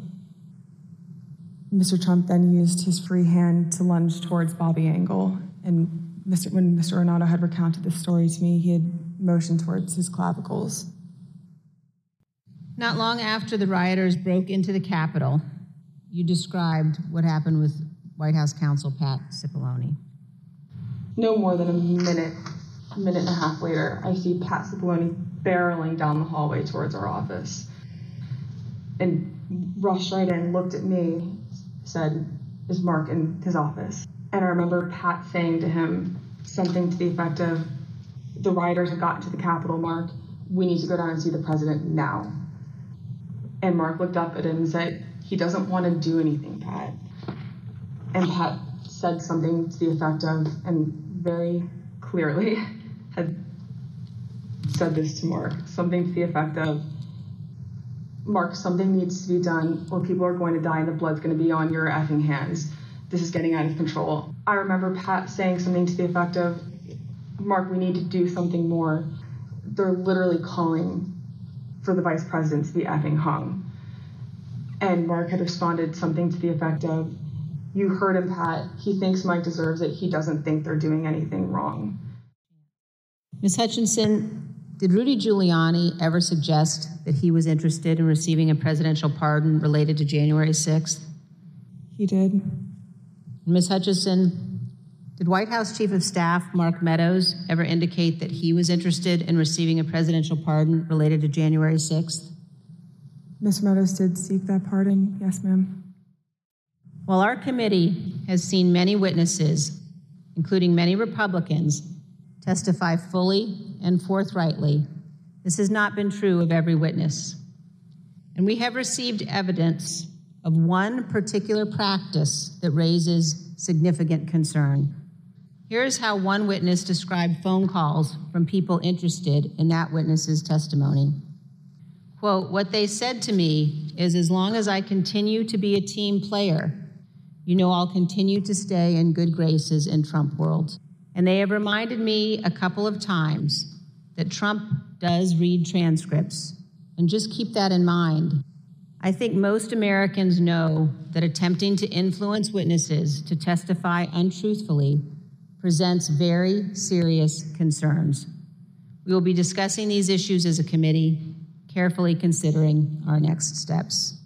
S6: Mr. Trump then used his free hand to lunge towards Bobby Engel. And Mr. when Mr. Renato had recounted this story to me, he had motioned towards his clavicles.
S5: Not long after the rioters broke into the Capitol, you described what happened with White House counsel Pat Cipollone.
S6: No more than a minute, minute and a half later, I see Pat Cipollone barreling down the hallway towards our office and rushed right in, looked at me, said, Is Mark in his office? And I remember Pat saying to him something to the effect of, The rioters have gotten to the Capitol, Mark. We need to go down and see the president now. And Mark looked up at him and said, He doesn't want to do anything, Pat. And Pat said something to the effect of, and very clearly [LAUGHS] had said this to Mark, something to the effect of, Mark, something needs to be done or people are going to die and the blood's going to be on your effing hands. This is getting out of control. I remember Pat saying something to the effect of, Mark, we need to do something more. They're literally calling for the vice president to be effing hung. And Mark had responded something to the effect of, You heard him, Pat. He thinks Mike deserves it. He doesn't think they're doing anything wrong.
S5: Ms. Hutchinson, did Rudy Giuliani ever suggest that he was interested in receiving a presidential pardon related to January 6th?
S6: He did.
S5: Ms. Hutchison, did White House Chief of Staff Mark Meadows ever indicate that he was interested in receiving a presidential pardon related to January 6th?
S6: Ms. Meadows did seek that pardon. Yes, ma'am.
S5: While our committee has seen many witnesses, including many Republicans, testify fully and forthrightly. This has not been true of every witness. And we have received evidence of one particular practice that raises significant concern. Here's how one witness described phone calls from people interested in that witness's testimony. Quote, what they said to me is as long as I continue to be a team player, you know I'll continue to stay in good graces in Trump world. And they have reminded me a couple of times that Trump does read transcripts. And just keep that in mind. I think most Americans know that attempting to influence witnesses to testify untruthfully presents very serious concerns. We will be discussing these issues as a committee, carefully considering our next steps.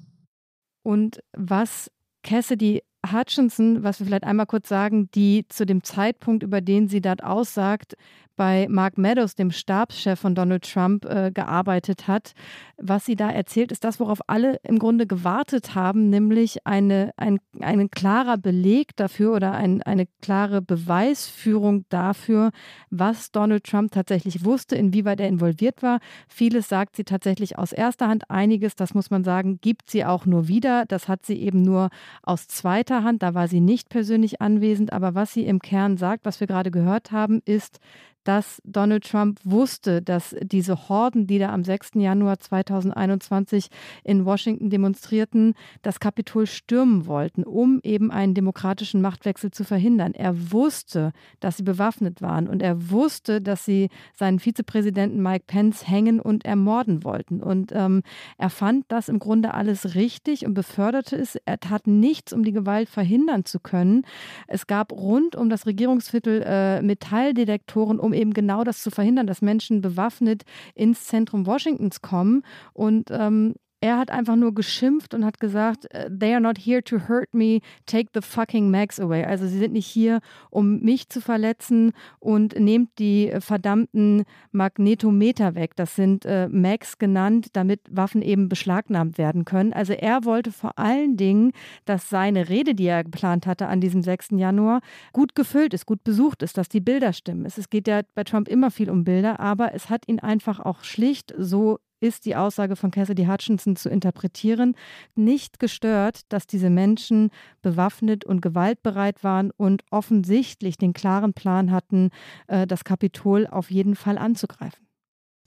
S3: Und was Cassidy Hutchinson, was wir vielleicht einmal kurz sagen, die zu dem Zeitpunkt, über den sie dort aussagt, bei Mark Meadows, dem Stabschef von Donald Trump, äh, gearbeitet hat. Was sie da erzählt, ist das, worauf alle im Grunde gewartet haben, nämlich eine, ein, ein klarer Beleg dafür oder ein, eine klare Beweisführung dafür, was Donald Trump tatsächlich wusste, inwieweit er involviert war. Vieles sagt sie tatsächlich aus erster Hand, einiges, das muss man sagen, gibt sie auch nur wieder. Das hat sie eben nur aus zweiter Hand, da war sie nicht persönlich anwesend, aber was sie im Kern sagt, was wir gerade gehört haben, ist, dass Donald Trump wusste, dass diese Horden, die da am 6. Januar 2021 in Washington demonstrierten, das Kapitol stürmen wollten, um eben einen demokratischen Machtwechsel zu verhindern. Er wusste, dass sie bewaffnet waren und er wusste, dass sie seinen Vizepräsidenten Mike Pence hängen und ermorden wollten. Und ähm, er fand das im Grunde alles richtig und beförderte es. Er tat nichts, um die Gewalt verhindern zu können. Es gab rund um das Regierungsviertel äh, Metalldetektoren, um eben genau das zu verhindern, dass Menschen bewaffnet ins Zentrum Washingtons kommen. Und ähm, Er hat einfach nur geschimpft und hat gesagt, äh, they are not here to hurt me, take the fucking Mags away. Also sie sind nicht hier, um mich zu verletzen und nehmt die verdammten Magnetometer weg. Das sind äh, Mags genannt, damit Waffen eben beschlagnahmt werden können. Also er wollte vor allen Dingen, dass seine Rede, die er geplant hatte an diesem 6. Januar, gut gefüllt ist, gut besucht ist, dass die Bilder stimmen. Es geht ja bei Trump immer viel um Bilder, aber es hat ihn einfach auch schlicht so ist die Aussage von Cassidy Hutchinson zu interpretieren, nicht gestört, dass diese Menschen bewaffnet und gewaltbereit waren und offensichtlich den klaren Plan hatten, äh, das Kapitol auf jeden Fall anzugreifen.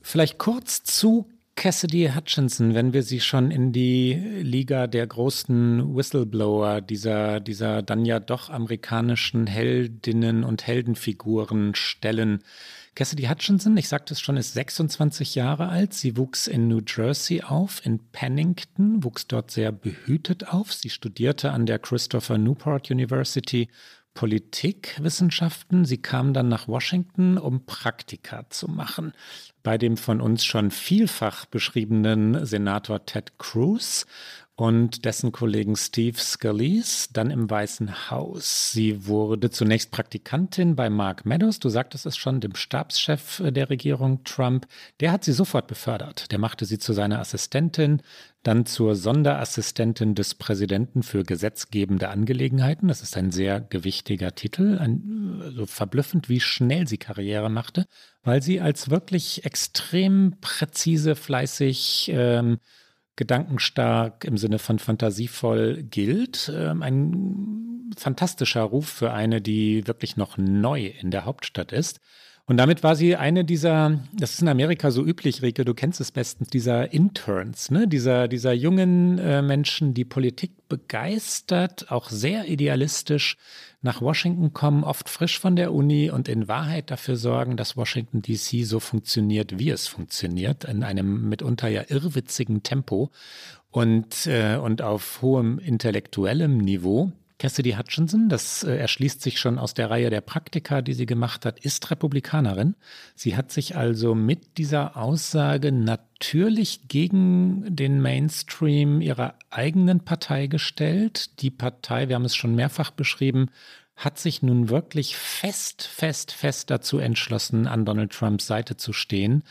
S2: Vielleicht kurz zu Cassidy Hutchinson, wenn wir sie schon in die Liga der großen Whistleblower, dieser, dieser dann ja doch amerikanischen Heldinnen und Heldenfiguren stellen. Cassidy Hutchinson, ich sagte es schon, ist 26 Jahre alt. Sie wuchs in New Jersey auf, in Pennington, wuchs dort sehr behütet auf. Sie studierte an der Christopher Newport University Politikwissenschaften. Sie kam dann nach Washington, um Praktika zu machen. Bei dem von uns schon vielfach beschriebenen Senator Ted Cruz und dessen Kollegen Steve Scalise dann im Weißen Haus. Sie wurde zunächst Praktikantin bei Mark Meadows, du sagtest es schon, dem Stabschef der Regierung Trump. Der hat sie sofort befördert. Der machte sie zu seiner Assistentin, dann zur Sonderassistentin des Präsidenten für gesetzgebende Angelegenheiten. Das ist ein sehr gewichtiger Titel, ein, so verblüffend, wie schnell sie Karriere machte, weil sie als wirklich extrem präzise, fleißig, ähm, gedankenstark im Sinne von fantasievoll gilt. Ähm, ein fantastischer Ruf für eine, die wirklich noch neu in der Hauptstadt ist. Und damit war sie eine dieser, das ist in Amerika so üblich, Rike, du kennst es bestens, dieser Interns, ne? dieser, dieser jungen äh, Menschen, die Politik begeistert, auch sehr idealistisch nach Washington kommen, oft frisch von der Uni und in Wahrheit dafür sorgen, dass Washington DC so funktioniert, wie es funktioniert, in einem mitunter ja irrwitzigen Tempo und, äh, und auf hohem intellektuellem Niveau. Cassidy Hutchinson, das äh, erschließt sich schon aus der Reihe der Praktika, die sie gemacht hat, ist Republikanerin. Sie hat sich also mit dieser Aussage natürlich gegen den Mainstream ihrer eigenen Partei gestellt. Die Partei, wir haben es schon mehrfach beschrieben, hat sich nun wirklich fest, fest, fest dazu entschlossen, an Donald Trumps Seite zu stehen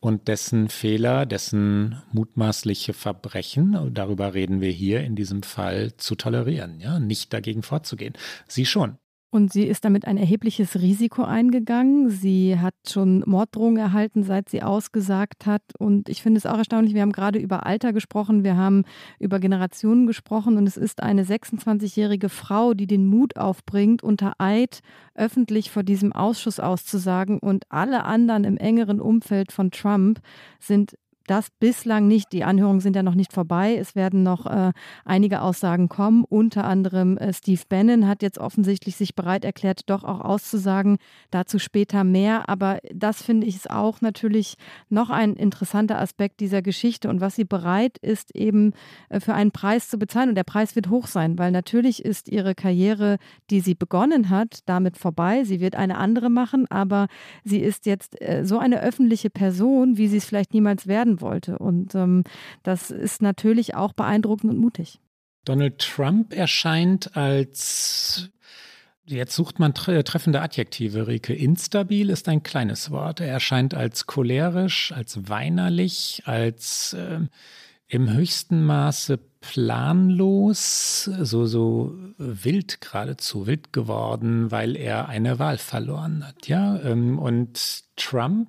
S2: und dessen Fehler, dessen mutmaßliche Verbrechen, darüber reden wir hier in diesem Fall, zu tolerieren, ja, nicht dagegen vorzugehen. Sie schon.
S3: Und sie ist damit ein erhebliches Risiko eingegangen. Sie hat schon Morddrohungen erhalten, seit sie ausgesagt hat. Und ich finde es auch erstaunlich, wir haben gerade über Alter gesprochen, wir haben über Generationen gesprochen. Und es ist eine 26-jährige Frau, die den Mut aufbringt, unter Eid öffentlich vor diesem Ausschuss auszusagen. Und alle anderen im engeren Umfeld von Trump sind das bislang nicht. Die Anhörungen sind ja noch nicht vorbei. Es werden noch äh, einige Aussagen kommen. Unter anderem äh, Steve Bannon hat jetzt offensichtlich sich bereit erklärt, doch auch auszusagen. Dazu später mehr. Aber das finde ich ist auch natürlich noch ein interessanter Aspekt dieser Geschichte und was sie bereit ist, eben äh, für einen Preis zu bezahlen. Und der Preis wird hoch sein, weil natürlich ist ihre Karriere, die sie begonnen hat, damit vorbei. Sie wird eine andere machen, aber sie ist jetzt äh, so eine öffentliche Person, wie sie es vielleicht niemals werden wollte. Und ähm, das ist natürlich auch beeindruckend und mutig.
S2: Donald Trump erscheint als Jetzt sucht man treffende Adjektive, Rike. Instabil ist ein kleines Wort. Er erscheint als cholerisch, als weinerlich, als äh, im höchsten Maße planlos, so, so wild geradezu, wild geworden, weil er eine Wahl verloren hat. Ja, ähm, und Trump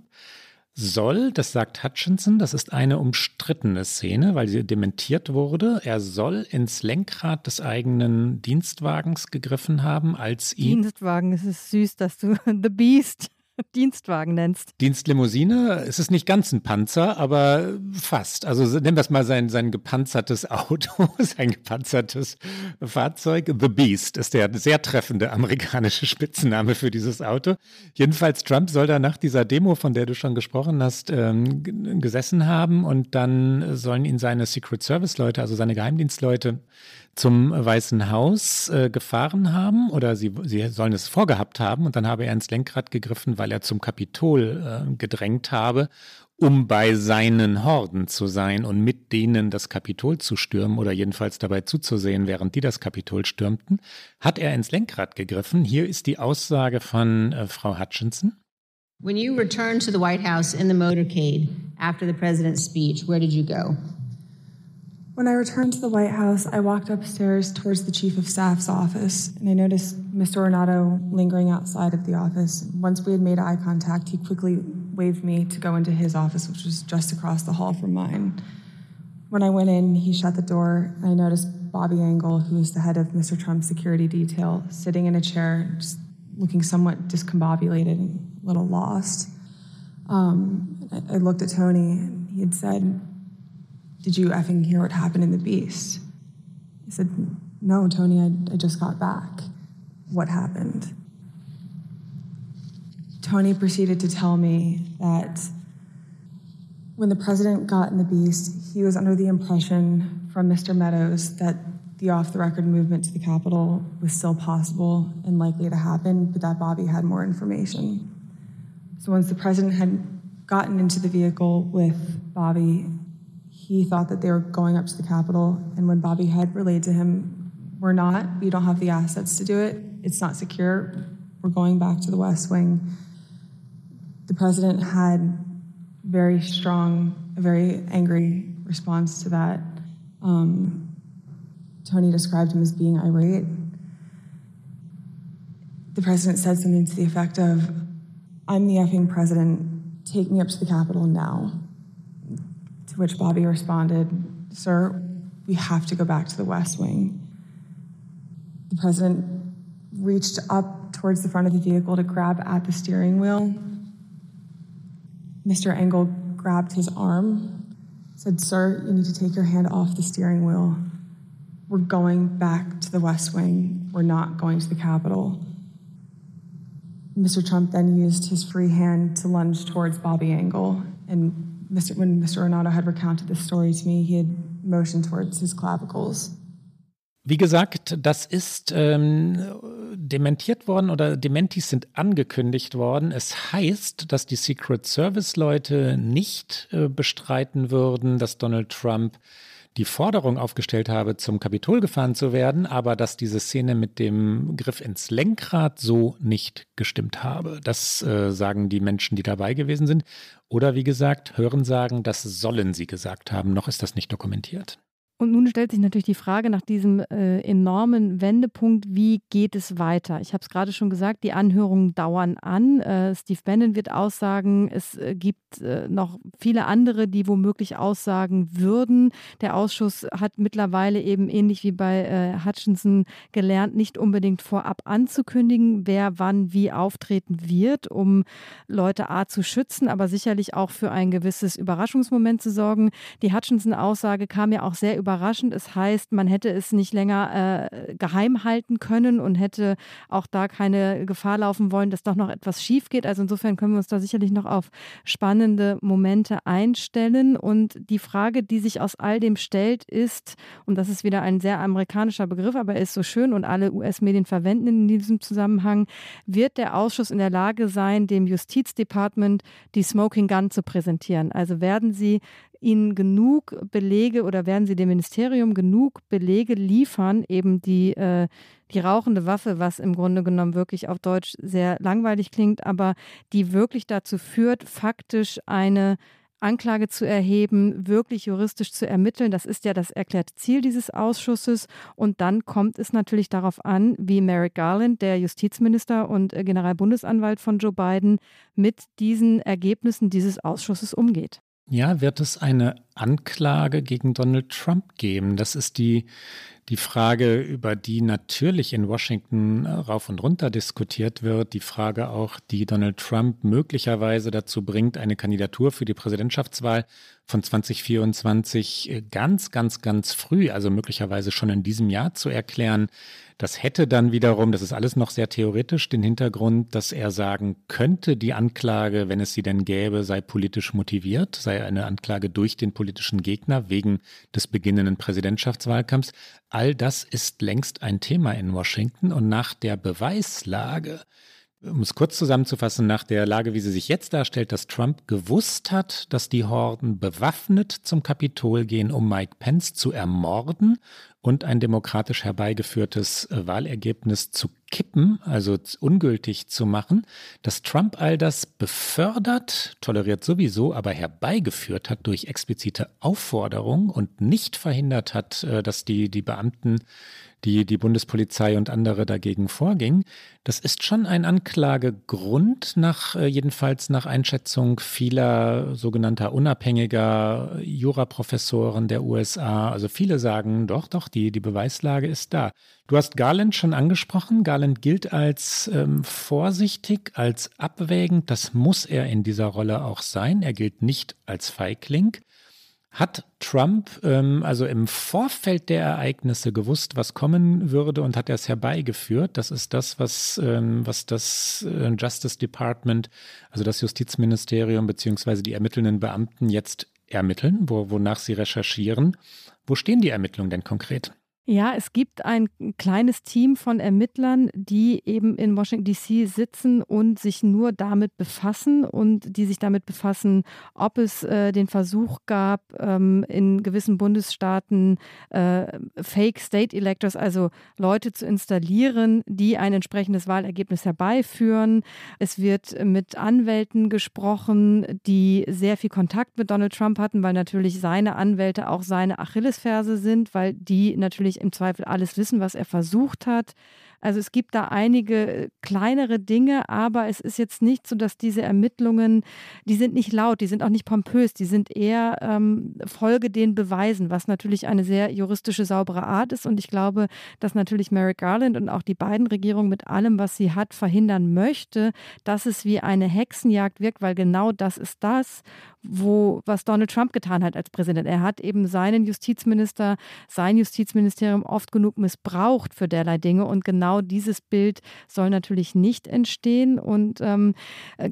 S2: soll, das sagt Hutchinson, das ist eine umstrittene Szene, weil sie dementiert wurde. Er soll ins Lenkrad des eigenen Dienstwagens gegriffen haben, als
S3: ihn. Dienstwagen, es ist süß, dass du [LAUGHS] The Beast [LAUGHS] Dienstwagen nennst.
S2: Dienstlimousine, es ist nicht ganz ein Panzer, aber fast. Also nennen wir es mal sein, sein gepanzertes Auto, [LAUGHS] sein gepanzertes Fahrzeug. The Beast ist der sehr treffende amerikanische Spitzname für dieses Auto. Jedenfalls, Trump soll da nach dieser Demo, von der du schon gesprochen hast, ähm, gesessen haben und dann sollen ihn seine Secret Service Leute, also seine Geheimdienstleute, zum Weißen Haus äh, gefahren haben oder sie, sie sollen es vorgehabt haben und dann habe er ins Lenkrad gegriffen, weil er zum Kapitol äh, gedrängt habe um bei seinen Horden zu sein und mit denen das Kapitol zu stürmen oder jedenfalls dabei zuzusehen, während die das Kapitol stürmten, hat er ins Lenkrad gegriffen. Hier ist die Aussage von äh, Frau Hutchinson.
S5: When you returned to the White House in the motorcade after the president's speech, where did you go?
S6: When I returned to the White House, I walked upstairs towards the Chief of Staff's office, and I noticed Mr. Renato lingering outside of the office. Once we had made eye contact, he quickly waved me to go into his office, which was just across the hall from mine. When I went in, he shut the door, and I noticed Bobby Engel, who is the head of Mr. Trump's security detail, sitting in a chair, just looking somewhat discombobulated and a little lost. Um, I looked at Tony, and he had said, did you effing hear what happened in the Beast? I said, No, Tony, I, I just got back. What happened? Tony proceeded to tell me that when the president got in the Beast, he was under the impression from Mr. Meadows that the off the record movement to the Capitol was still possible and likely to happen, but that Bobby had more information. So once the president had gotten into the vehicle with Bobby he thought that they were going up to the Capitol. And when Bobby had relayed to him, we're not, we don't have the assets to do it, it's not secure, we're going back to the West Wing. The president had very strong, very angry response to that. Um, Tony described him as being irate. The president said something to the effect of, I'm the effing president, take me up to the Capitol now. To which Bobby responded, Sir, we have to go back to the West Wing. The president reached up towards the front of the vehicle to grab at the steering wheel. Mr. Engel grabbed his arm, said, Sir, you need to take your hand off the steering wheel. We're going back to the West Wing. We're not going to the Capitol. Mr. Trump then used his free hand to lunge towards Bobby Engel and Mr., when Mr. Renato had recounted this story to me, he had motioned towards his clavicles.
S2: Wie gesagt, das ist ähm, dementiert worden oder Dementis sind angekündigt worden. Es heißt, dass die Secret Service Leute nicht äh, bestreiten würden, dass Donald Trump die Forderung aufgestellt habe, zum Kapitol gefahren zu werden, aber dass diese Szene mit dem Griff ins Lenkrad so nicht gestimmt habe. Das äh, sagen die Menschen, die dabei gewesen sind. Oder wie gesagt, Hören sagen, das sollen sie gesagt haben. Noch ist das nicht dokumentiert.
S3: Und nun stellt sich natürlich die Frage nach diesem äh, enormen Wendepunkt, wie geht es weiter? Ich habe es gerade schon gesagt, die Anhörungen dauern an. Äh, Steve Bannon wird aussagen, es äh, gibt äh, noch viele andere, die womöglich aussagen würden. Der Ausschuss hat mittlerweile eben ähnlich wie bei äh, Hutchinson gelernt, nicht unbedingt vorab anzukündigen, wer wann wie auftreten wird, um Leute A zu schützen, aber sicherlich auch für ein gewisses Überraschungsmoment zu sorgen. Die Hutchinson-Aussage kam ja auch sehr über überraschend. Es heißt, man hätte es nicht länger äh, geheim halten können und hätte auch da keine Gefahr laufen wollen, dass doch noch etwas schief geht. Also insofern können wir uns da sicherlich noch auf spannende Momente einstellen. Und die Frage, die sich aus all dem stellt, ist, und das ist wieder ein sehr amerikanischer Begriff, aber er ist so schön und alle US-Medien verwenden in diesem Zusammenhang, wird der Ausschuss in der Lage sein, dem Justizdepartement die Smoking Gun zu präsentieren? Also werden sie Ihnen genug Belege oder werden Sie dem Ministerium genug Belege liefern, eben die, äh, die rauchende Waffe, was im Grunde genommen wirklich auf Deutsch sehr langweilig klingt, aber die wirklich dazu führt, faktisch eine Anklage zu erheben, wirklich juristisch zu ermitteln. Das ist ja das erklärte Ziel dieses Ausschusses. Und dann kommt es natürlich darauf an, wie Merrick Garland, der Justizminister und äh, Generalbundesanwalt von Joe Biden, mit diesen Ergebnissen dieses Ausschusses umgeht.
S2: Ja, wird es eine Anklage gegen Donald Trump geben? Das ist die, die Frage, über die natürlich in Washington rauf und runter diskutiert wird. Die Frage auch, die Donald Trump möglicherweise dazu bringt, eine Kandidatur für die Präsidentschaftswahl von 2024 ganz, ganz, ganz früh, also möglicherweise schon in diesem Jahr zu erklären. Das hätte dann wiederum, das ist alles noch sehr theoretisch, den Hintergrund, dass er sagen könnte, die Anklage, wenn es sie denn gäbe, sei politisch motiviert, sei eine Anklage durch den politischen Gegner wegen des beginnenden Präsidentschaftswahlkampfs. Das ist längst ein Thema in Washington und nach der Beweislage Um es kurz zusammenzufassen, nach der Lage, wie sie sich jetzt darstellt, dass Trump gewusst hat, dass die Horden bewaffnet zum Kapitol gehen, um Mike Pence zu ermorden und ein demokratisch herbeigeführtes Wahlergebnis zu kippen, also ungültig zu machen, dass Trump all das befördert, toleriert sowieso, aber herbeigeführt hat durch explizite Aufforderung und nicht verhindert hat, äh, dass die, die Beamten die die Bundespolizei und andere dagegen vorgingen. Das ist schon ein Anklagegrund, nach, äh, jedenfalls nach Einschätzung vieler sogenannter unabhängiger Juraprofessoren der USA. Also viele sagen, doch, doch, die, die Beweislage ist da. Du hast Garland schon angesprochen. Garland gilt als ähm, vorsichtig, als abwägend. Das muss er in dieser Rolle auch sein. Er gilt nicht als Feigling. Hat Trump ähm, also im Vorfeld der Ereignisse gewusst, was kommen würde und hat er es herbeigeführt? Das ist das, was, ähm, was das äh, Justice Department, also das Justizministerium beziehungsweise die ermittelnden Beamten jetzt ermitteln, wo, wonach sie recherchieren. Wo stehen die Ermittlungen denn konkret?
S3: Ja, es gibt ein kleines Team von Ermittlern, die eben in Washington DC sitzen und sich nur damit befassen und die sich damit befassen, ob es äh, den Versuch gab, ähm, in gewissen Bundesstaaten äh, Fake State Electors, also Leute zu installieren, die ein entsprechendes Wahlergebnis herbeiführen. Es wird mit Anwälten gesprochen, die sehr viel Kontakt mit Donald Trump hatten, weil natürlich seine Anwälte auch seine Achillesferse sind, weil die natürlich natürlich im Zweifel alles wissen, was er versucht hat. Also es gibt da einige kleinere Dinge, aber es ist jetzt nicht so, dass diese Ermittlungen, die sind nicht laut, die sind auch nicht pompös, die sind eher ähm, Folge den Beweisen, was natürlich eine sehr juristische, saubere Art ist. Und ich glaube, dass natürlich Merrick Garland und auch die beiden Regierungen mit allem, was sie hat, verhindern möchte, dass es wie eine Hexenjagd wirkt, weil genau das ist das, wo, was Donald Trump getan hat als Präsident. Er hat eben seinen Justizminister, sein Justizministerium oft genug missbraucht für derlei Dinge und genau dieses Bild soll natürlich nicht entstehen. Und ähm,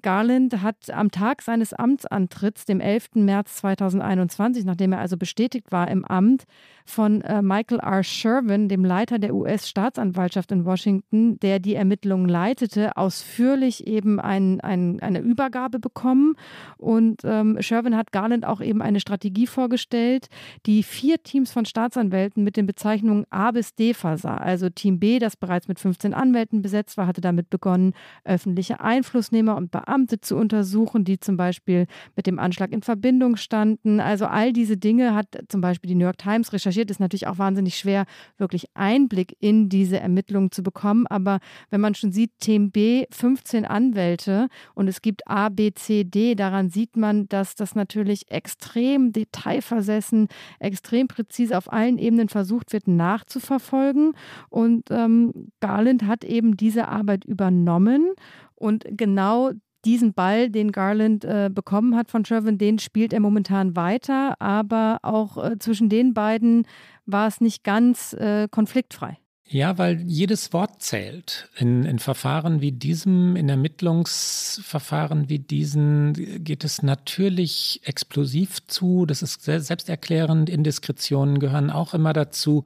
S3: Garland hat am Tag seines Amtsantritts, dem 11. März 2021, nachdem er also bestätigt war im Amt, von äh, Michael R. Sherwin, dem Leiter der US-Staatsanwaltschaft in Washington, der die Ermittlungen leitete, ausführlich eben ein, ein, eine Übergabe bekommen. Und ähm, Sherwin hat Garland auch eben eine Strategie vorgestellt, die vier Teams von Staatsanwälten mit den Bezeichnungen A bis D versah. Also Team B, das bereits mit 15 Anwälten besetzt war, hatte damit begonnen, öffentliche Einflussnehmer und Beamte zu untersuchen, die zum Beispiel mit dem Anschlag in Verbindung standen. Also all diese Dinge hat zum Beispiel die New York Times recherchiert. Ist natürlich auch wahnsinnig schwer, wirklich Einblick in diese Ermittlungen zu bekommen. Aber wenn man schon sieht, Team B, 15 Anwälte und es gibt A, B, C, D, daran sieht man, dass dass das natürlich extrem detailversessen, extrem präzise auf allen Ebenen versucht wird nachzuverfolgen. Und ähm, Garland hat eben diese Arbeit übernommen und genau diesen Ball, den Garland äh, bekommen hat von Sherwin, den spielt er momentan weiter, aber auch äh, zwischen den beiden war es nicht ganz äh, konfliktfrei.
S2: Ja, weil jedes Wort zählt. In, in Verfahren wie diesem, in Ermittlungsverfahren wie diesen geht es natürlich explosiv zu. Das ist selbsterklärend. Indiskretionen gehören auch immer dazu.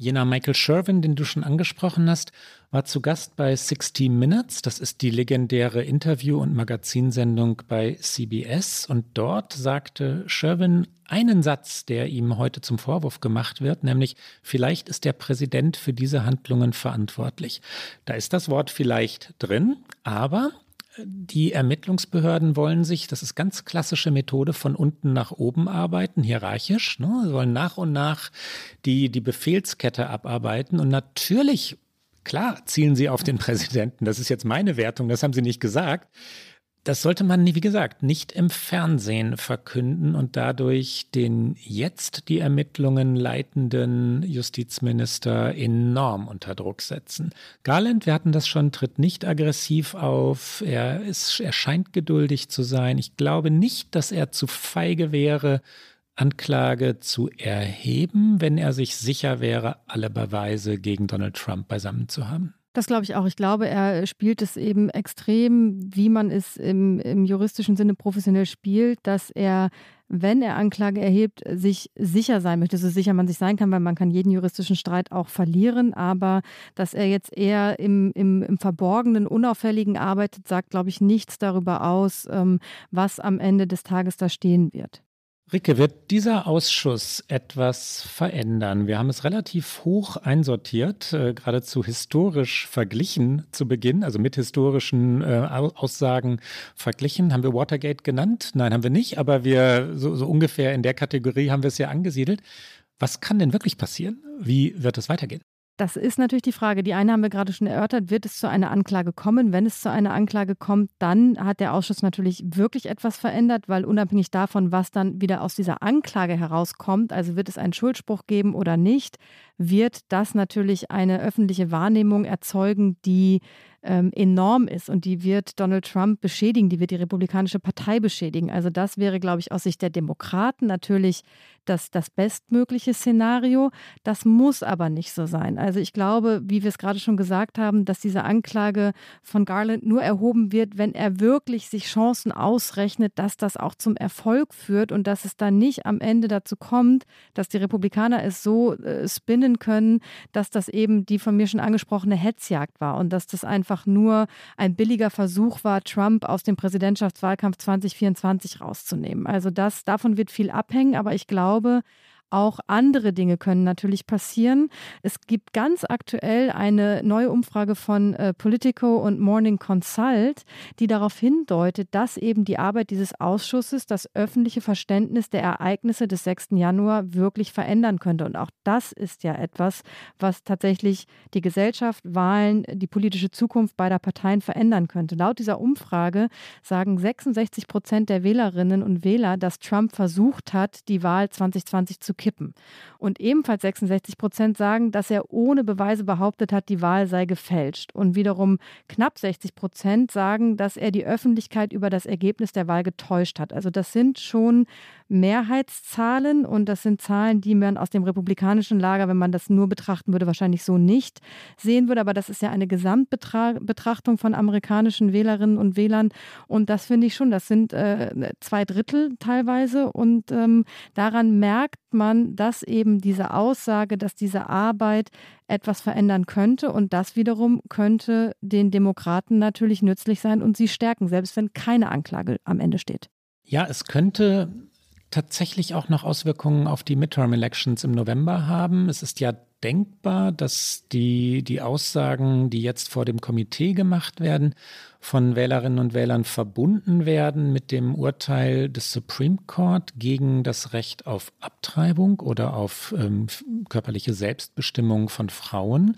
S2: Jener Michael Sherwin, den du schon angesprochen hast, war zu Gast bei 60 Minutes. Das ist die legendäre Interview- und Magazinsendung bei CBS. Und dort sagte Sherwin einen Satz, der ihm heute zum Vorwurf gemacht wird, nämlich, vielleicht ist der Präsident für diese Handlungen verantwortlich. Da ist das Wort vielleicht drin, aber die Ermittlungsbehörden wollen sich, das ist ganz klassische Methode, von unten nach oben arbeiten, hierarchisch. Ne? Sie wollen nach und nach die, die Befehlskette abarbeiten. Und natürlich Klar zielen sie auf den Präsidenten. Das ist jetzt meine Wertung, das haben sie nicht gesagt. Das sollte man, wie gesagt, nicht im Fernsehen verkünden und dadurch den jetzt die Ermittlungen leitenden Justizminister enorm unter Druck setzen. Garland, wir hatten das schon, tritt nicht aggressiv auf. Er, ist, er scheint geduldig zu sein. Ich glaube nicht, dass er zu feige wäre, Anklage zu erheben, wenn er sich sicher wäre, alle Beweise gegen Donald Trump beisammen zu haben.
S3: Das glaube ich auch. Ich glaube, er spielt es eben extrem, wie man es im, im juristischen Sinne professionell spielt, dass er wenn er Anklage erhebt, sich sicher sein möchte, so sicher man sich sein kann, weil man kann jeden juristischen Streit auch verlieren, aber dass er jetzt eher im, im, im Verborgenen, Unauffälligen arbeitet, sagt, glaube ich, nichts darüber aus, ähm, was am Ende des Tages da stehen wird.
S2: Ricke, wird dieser Ausschuss etwas verändern? Wir haben es relativ hoch einsortiert, äh, geradezu historisch verglichen zu Beginn, also mit historischen äh, Aussagen verglichen. Haben wir Watergate genannt? Nein, haben wir nicht, aber wir so, so ungefähr in der Kategorie haben wir es ja angesiedelt. Was kann denn wirklich passieren? Wie wird es weitergehen?
S3: Das ist natürlich die Frage. Die eine haben wir gerade schon erörtert. Wird es zu einer Anklage kommen? Wenn es zu einer Anklage kommt, dann hat der Ausschuss natürlich wirklich etwas verändert, weil unabhängig davon, was dann wieder aus dieser Anklage herauskommt, also wird es einen Schuldspruch geben oder nicht, wird das natürlich eine öffentliche Wahrnehmung erzeugen, die ähm, enorm ist und die wird Donald Trump beschädigen, die wird die Republikanische Partei beschädigen. Also das wäre, glaube ich, aus Sicht der Demokraten natürlich das, das bestmögliche Szenario. Das muss aber nicht so sein. Also ich glaube, wie wir es gerade schon gesagt haben, dass diese Anklage von Garland nur erhoben wird, wenn er wirklich sich Chancen ausrechnet, dass das auch zum Erfolg führt und dass es dann nicht am Ende dazu kommt, dass die Republikaner es so äh, spinnen können, dass das eben die von mir schon angesprochene Hetzjagd war und dass das einfach nur ein billiger Versuch war, Trump aus dem Präsidentschaftswahlkampf 2024 rauszunehmen. Also das davon wird viel abhängen, aber ich glaube, auch andere Dinge können natürlich passieren. Es gibt ganz aktuell eine neue Umfrage von äh, Politico und Morning Consult, die darauf hindeutet, dass eben die Arbeit dieses Ausschusses das öffentliche Verständnis der Ereignisse des 6. Januar wirklich verändern könnte. Und auch das ist ja etwas, was tatsächlich die Gesellschaft, Wahlen, die politische Zukunft beider Parteien verändern könnte. Laut dieser Umfrage sagen 66 Prozent der Wählerinnen und Wähler, dass Trump versucht hat, die Wahl 2020 zu kippen. Und ebenfalls 66 Prozent sagen, dass er ohne Beweise behauptet hat, die Wahl sei gefälscht. Und wiederum knapp 60 Prozent sagen, dass er die Öffentlichkeit über das Ergebnis der Wahl getäuscht hat. Also das sind schon Mehrheitszahlen und das sind Zahlen, die man aus dem republikanischen Lager, wenn man das nur betrachten würde, wahrscheinlich so nicht sehen würde. Aber das ist ja eine Gesamtbetrachtung von amerikanischen Wählerinnen und Wählern und das finde ich schon, das sind äh, zwei Drittel teilweise und ähm, daran merkt man, dass eben diese Aussage, dass diese Arbeit etwas verändern könnte und das wiederum könnte den Demokraten natürlich nützlich sein und sie stärken, selbst wenn keine Anklage am Ende steht.
S2: Ja, es könnte tatsächlich auch noch Auswirkungen auf die Midterm-Elections im November haben. Es ist ja denkbar, dass die, die Aussagen, die jetzt vor dem Komitee gemacht werden, von Wählerinnen und Wählern verbunden werden mit dem Urteil des Supreme Court gegen das Recht auf Abtreibung oder auf ähm, körperliche Selbstbestimmung von Frauen.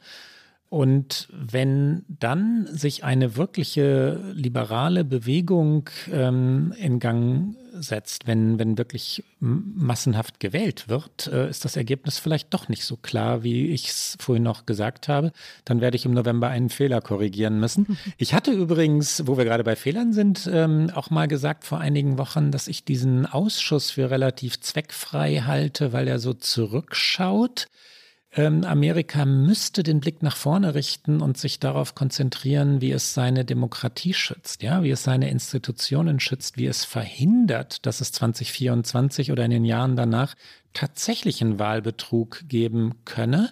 S2: Und wenn dann sich eine wirkliche liberale Bewegung ähm, in Gang setzt, wenn, wenn wirklich massenhaft gewählt wird, äh, ist das Ergebnis vielleicht doch nicht so klar, wie ich es vorhin noch gesagt habe. Dann werde ich im November einen Fehler korrigieren müssen. [LAUGHS] Ich hatte übrigens, wo wir gerade bei Fehlern sind, ähm, auch mal gesagt vor einigen Wochen, dass ich diesen Ausschuss für relativ zweckfrei halte, weil er so zurückschaut Amerika müsste den Blick nach vorne richten und sich darauf konzentrieren, wie es seine Demokratie schützt, ja, wie es seine Institutionen schützt, wie es verhindert, dass es 2024 oder in den Jahren danach tatsächlichen Wahlbetrug geben könne.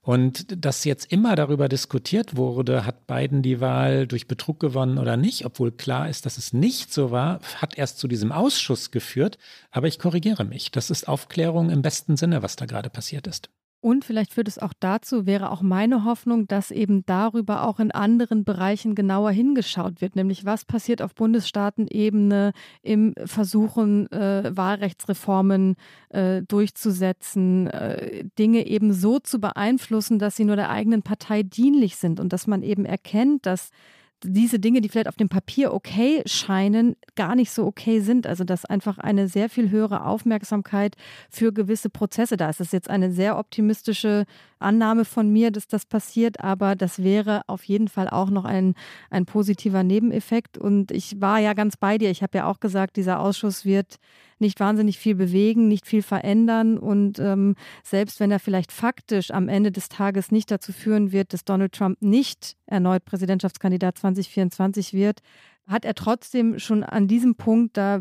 S2: Und dass jetzt immer darüber diskutiert wurde, hat Biden die Wahl durch Betrug gewonnen oder nicht, obwohl klar ist, dass es nicht so war, hat erst zu diesem Ausschuss geführt. Aber ich korrigiere mich. Das ist Aufklärung im besten Sinne, was da gerade passiert ist.
S3: Und vielleicht führt es auch dazu, wäre auch meine Hoffnung, dass eben darüber auch in anderen Bereichen genauer hingeschaut wird, nämlich was passiert auf Bundesstaatenebene im Versuchen, äh, Wahlrechtsreformen äh, durchzusetzen, äh, Dinge eben so zu beeinflussen, dass sie nur der eigenen Partei dienlich sind und dass man eben erkennt, dass diese Dinge, die vielleicht auf dem Papier okay scheinen, gar nicht so okay sind. Also dass einfach eine sehr viel höhere Aufmerksamkeit für gewisse Prozesse da ist. Das ist jetzt eine sehr optimistische Annahme von mir, dass das passiert, aber das wäre auf jeden Fall auch noch ein, ein positiver Nebeneffekt. Und ich war ja ganz bei dir. Ich habe ja auch gesagt, dieser Ausschuss wird nicht wahnsinnig viel bewegen, nicht viel verändern. Und ähm, selbst wenn er vielleicht faktisch am Ende des Tages nicht dazu führen wird, dass Donald Trump nicht erneut Präsidentschaftskandidat 2024 wird, hat er trotzdem schon an diesem Punkt, da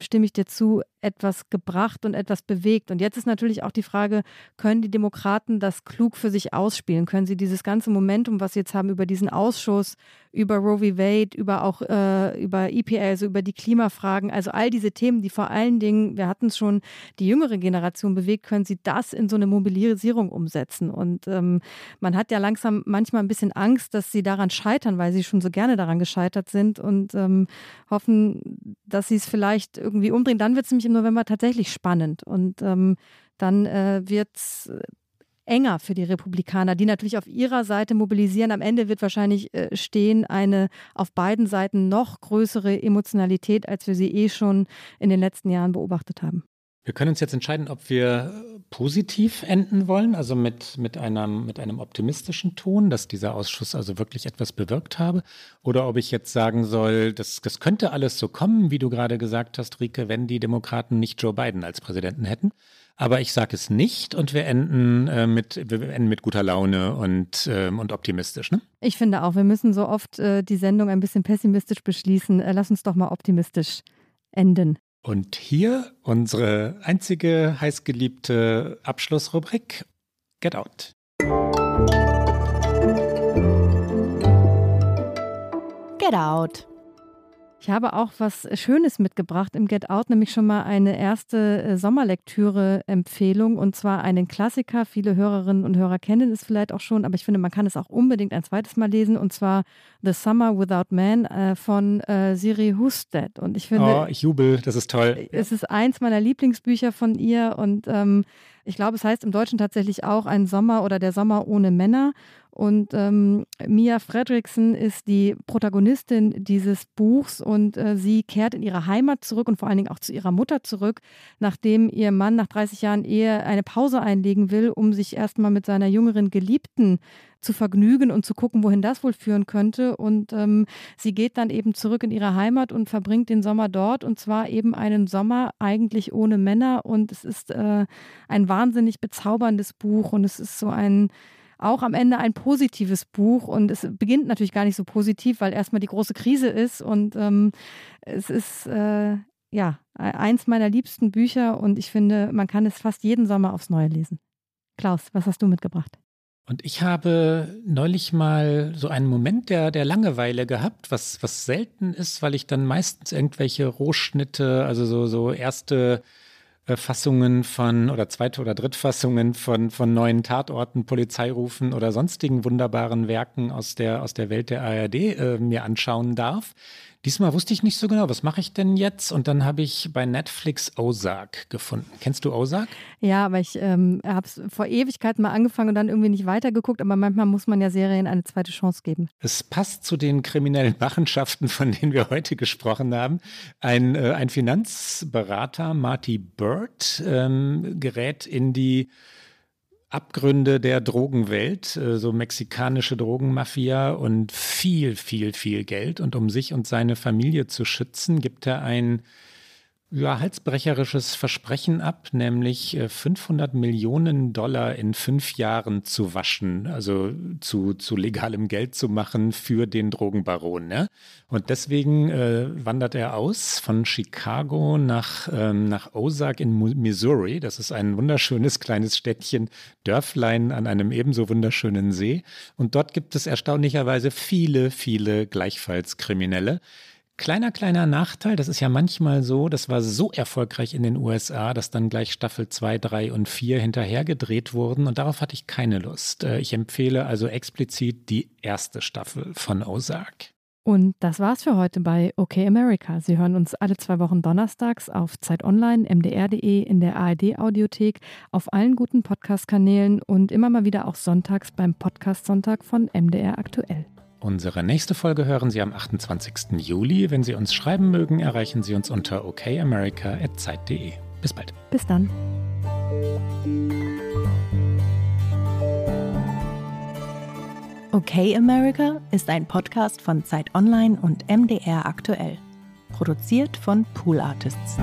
S3: stimme ich dir zu, etwas gebracht und etwas bewegt. Und jetzt ist natürlich auch die Frage, können die Demokraten das klug für sich ausspielen? Können sie dieses ganze Momentum, was sie jetzt haben über diesen Ausschuss, über Roe v. Wade, über auch äh, über EPA, also über die Klimafragen, also all diese Themen, die vor allen Dingen, wir hatten es schon, die jüngere Generation bewegt, können sie das in so eine Mobilisierung umsetzen? Und ähm, man hat ja langsam manchmal ein bisschen Angst, dass sie daran scheitern, weil sie schon so gerne daran gescheitert sind und ähm, hoffen, dass sie es vielleicht irgendwie umdrehen. Dann wird es nämlich im November tatsächlich spannend. Und ähm, dann äh, wird es enger für die Republikaner, die natürlich auf ihrer Seite mobilisieren. Am Ende wird wahrscheinlich äh, stehen eine auf beiden Seiten noch größere Emotionalität, als wir sie eh schon in den letzten Jahren beobachtet haben.
S2: Wir können uns jetzt entscheiden, ob wir positiv enden wollen, also mit, mit, einem, mit einem optimistischen Ton, dass dieser Ausschuss also wirklich etwas bewirkt habe, oder ob ich jetzt sagen soll, das, das könnte alles so kommen, wie du gerade gesagt hast, Rike, wenn die Demokraten nicht Joe Biden als Präsidenten hätten. Aber ich sage es nicht und wir enden, äh, mit, wir enden mit guter Laune und, äh, und optimistisch. Ne?
S3: Ich finde auch, wir müssen so oft äh, die Sendung ein bisschen pessimistisch beschließen. Äh, lass uns doch mal optimistisch enden.
S2: Und hier unsere einzige heißgeliebte Abschlussrubrik Get Out.
S1: Get Out.
S3: Ich habe auch was Schönes mitgebracht im Get Out, nämlich schon mal eine erste äh, Sommerlektüre-Empfehlung und zwar einen Klassiker. Viele Hörerinnen und Hörer kennen es vielleicht auch schon, aber ich finde, man kann es auch unbedingt ein zweites Mal lesen und zwar The Summer Without Man äh, von äh, Siri Husted. Und ich finde,
S2: oh, ich jubel, das ist toll.
S3: Es ist eins meiner Lieblingsbücher von ihr und ähm, ich glaube, es heißt im Deutschen tatsächlich auch ein Sommer oder der Sommer ohne Männer. Und ähm, Mia Fredrickson ist die Protagonistin dieses Buchs und äh, sie kehrt in ihre Heimat zurück und vor allen Dingen auch zu ihrer Mutter zurück, nachdem ihr Mann nach 30 Jahren Ehe eine Pause einlegen will, um sich erstmal mit seiner jüngeren Geliebten zu vergnügen und zu gucken, wohin das wohl führen könnte. Und ähm, sie geht dann eben zurück in ihre Heimat und verbringt den Sommer dort und zwar eben einen Sommer eigentlich ohne Männer. Und es ist äh, ein wahnsinnig bezauberndes Buch und es ist so ein auch am Ende ein positives Buch und es beginnt natürlich gar nicht so positiv, weil erstmal die große Krise ist und ähm, es ist äh, ja eins meiner liebsten Bücher und ich finde, man kann es fast jeden Sommer aufs Neue lesen. Klaus, was hast du mitgebracht?
S2: Und ich habe neulich mal so einen Moment der, der Langeweile gehabt, was, was selten ist, weil ich dann meistens irgendwelche Rohschnitte, also so, so erste Fassungen von oder zweite oder drittfassungen von, von neuen Tatorten, Polizeirufen oder sonstigen wunderbaren Werken aus der, aus der Welt der ARD äh, mir anschauen darf. Diesmal wusste ich nicht so genau, was mache ich denn jetzt? Und dann habe ich bei Netflix Ozark gefunden. Kennst du Ozark?
S3: Ja, aber ich ähm, habe es vor Ewigkeiten mal angefangen und dann irgendwie nicht weitergeguckt. Aber manchmal muss man ja Serien eine zweite Chance geben.
S2: Es passt zu den kriminellen [LAUGHS] Machenschaften, von denen wir heute gesprochen haben. Ein, äh, ein Finanzberater, Marty Bird, ähm, gerät in die Abgründe der Drogenwelt, äh, so mexikanische Drogenmafia und viel, viel, viel Geld. Und um sich und seine Familie zu schützen, gibt er ein ja, halsbrecherisches Versprechen ab, nämlich 500 äh, Millionen Dollar in fünf Jahren zu waschen, also zu, zu legalem Geld zu machen für den Drogenbaron. Ne? Und deswegen äh, wandert er aus von Chicago nach, ähm, nach Ozark in Missouri. Das ist ein wunderschönes kleines Städtchen, Dörflein an einem ebenso wunderschönen See. Und dort gibt es erstaunlicherweise viele, viele gleichfalls Kriminelle. Kleiner, kleiner Nachteil, das ist ja manchmal so, das war so erfolgreich in den USA, dass dann gleich Staffel 2, 3 und 4 hinterher gedreht wurden und darauf hatte ich keine Lust. Äh, ich empfehle also explizit die erste Staffel von Ozark.
S3: Und das war's für heute bei OK America. Sie hören uns alle zwei Wochen donnerstags auf Zeit Online, mdr.de, in der ARD-Audiothek, auf allen guten Podcast-Kanälen und immer mal wieder auch sonntags beim Podcast Sonntag von MDR Aktuell.
S2: Unsere nächste Folge hören Sie am 28. Juli. Wenn Sie uns schreiben mögen, erreichen Sie uns unter okamerica.zeit.de. Bis bald.
S3: Bis dann.
S1: Okay America ist ein Podcast von Zeit Online und MDR aktuell. Produziert von Pool Artists.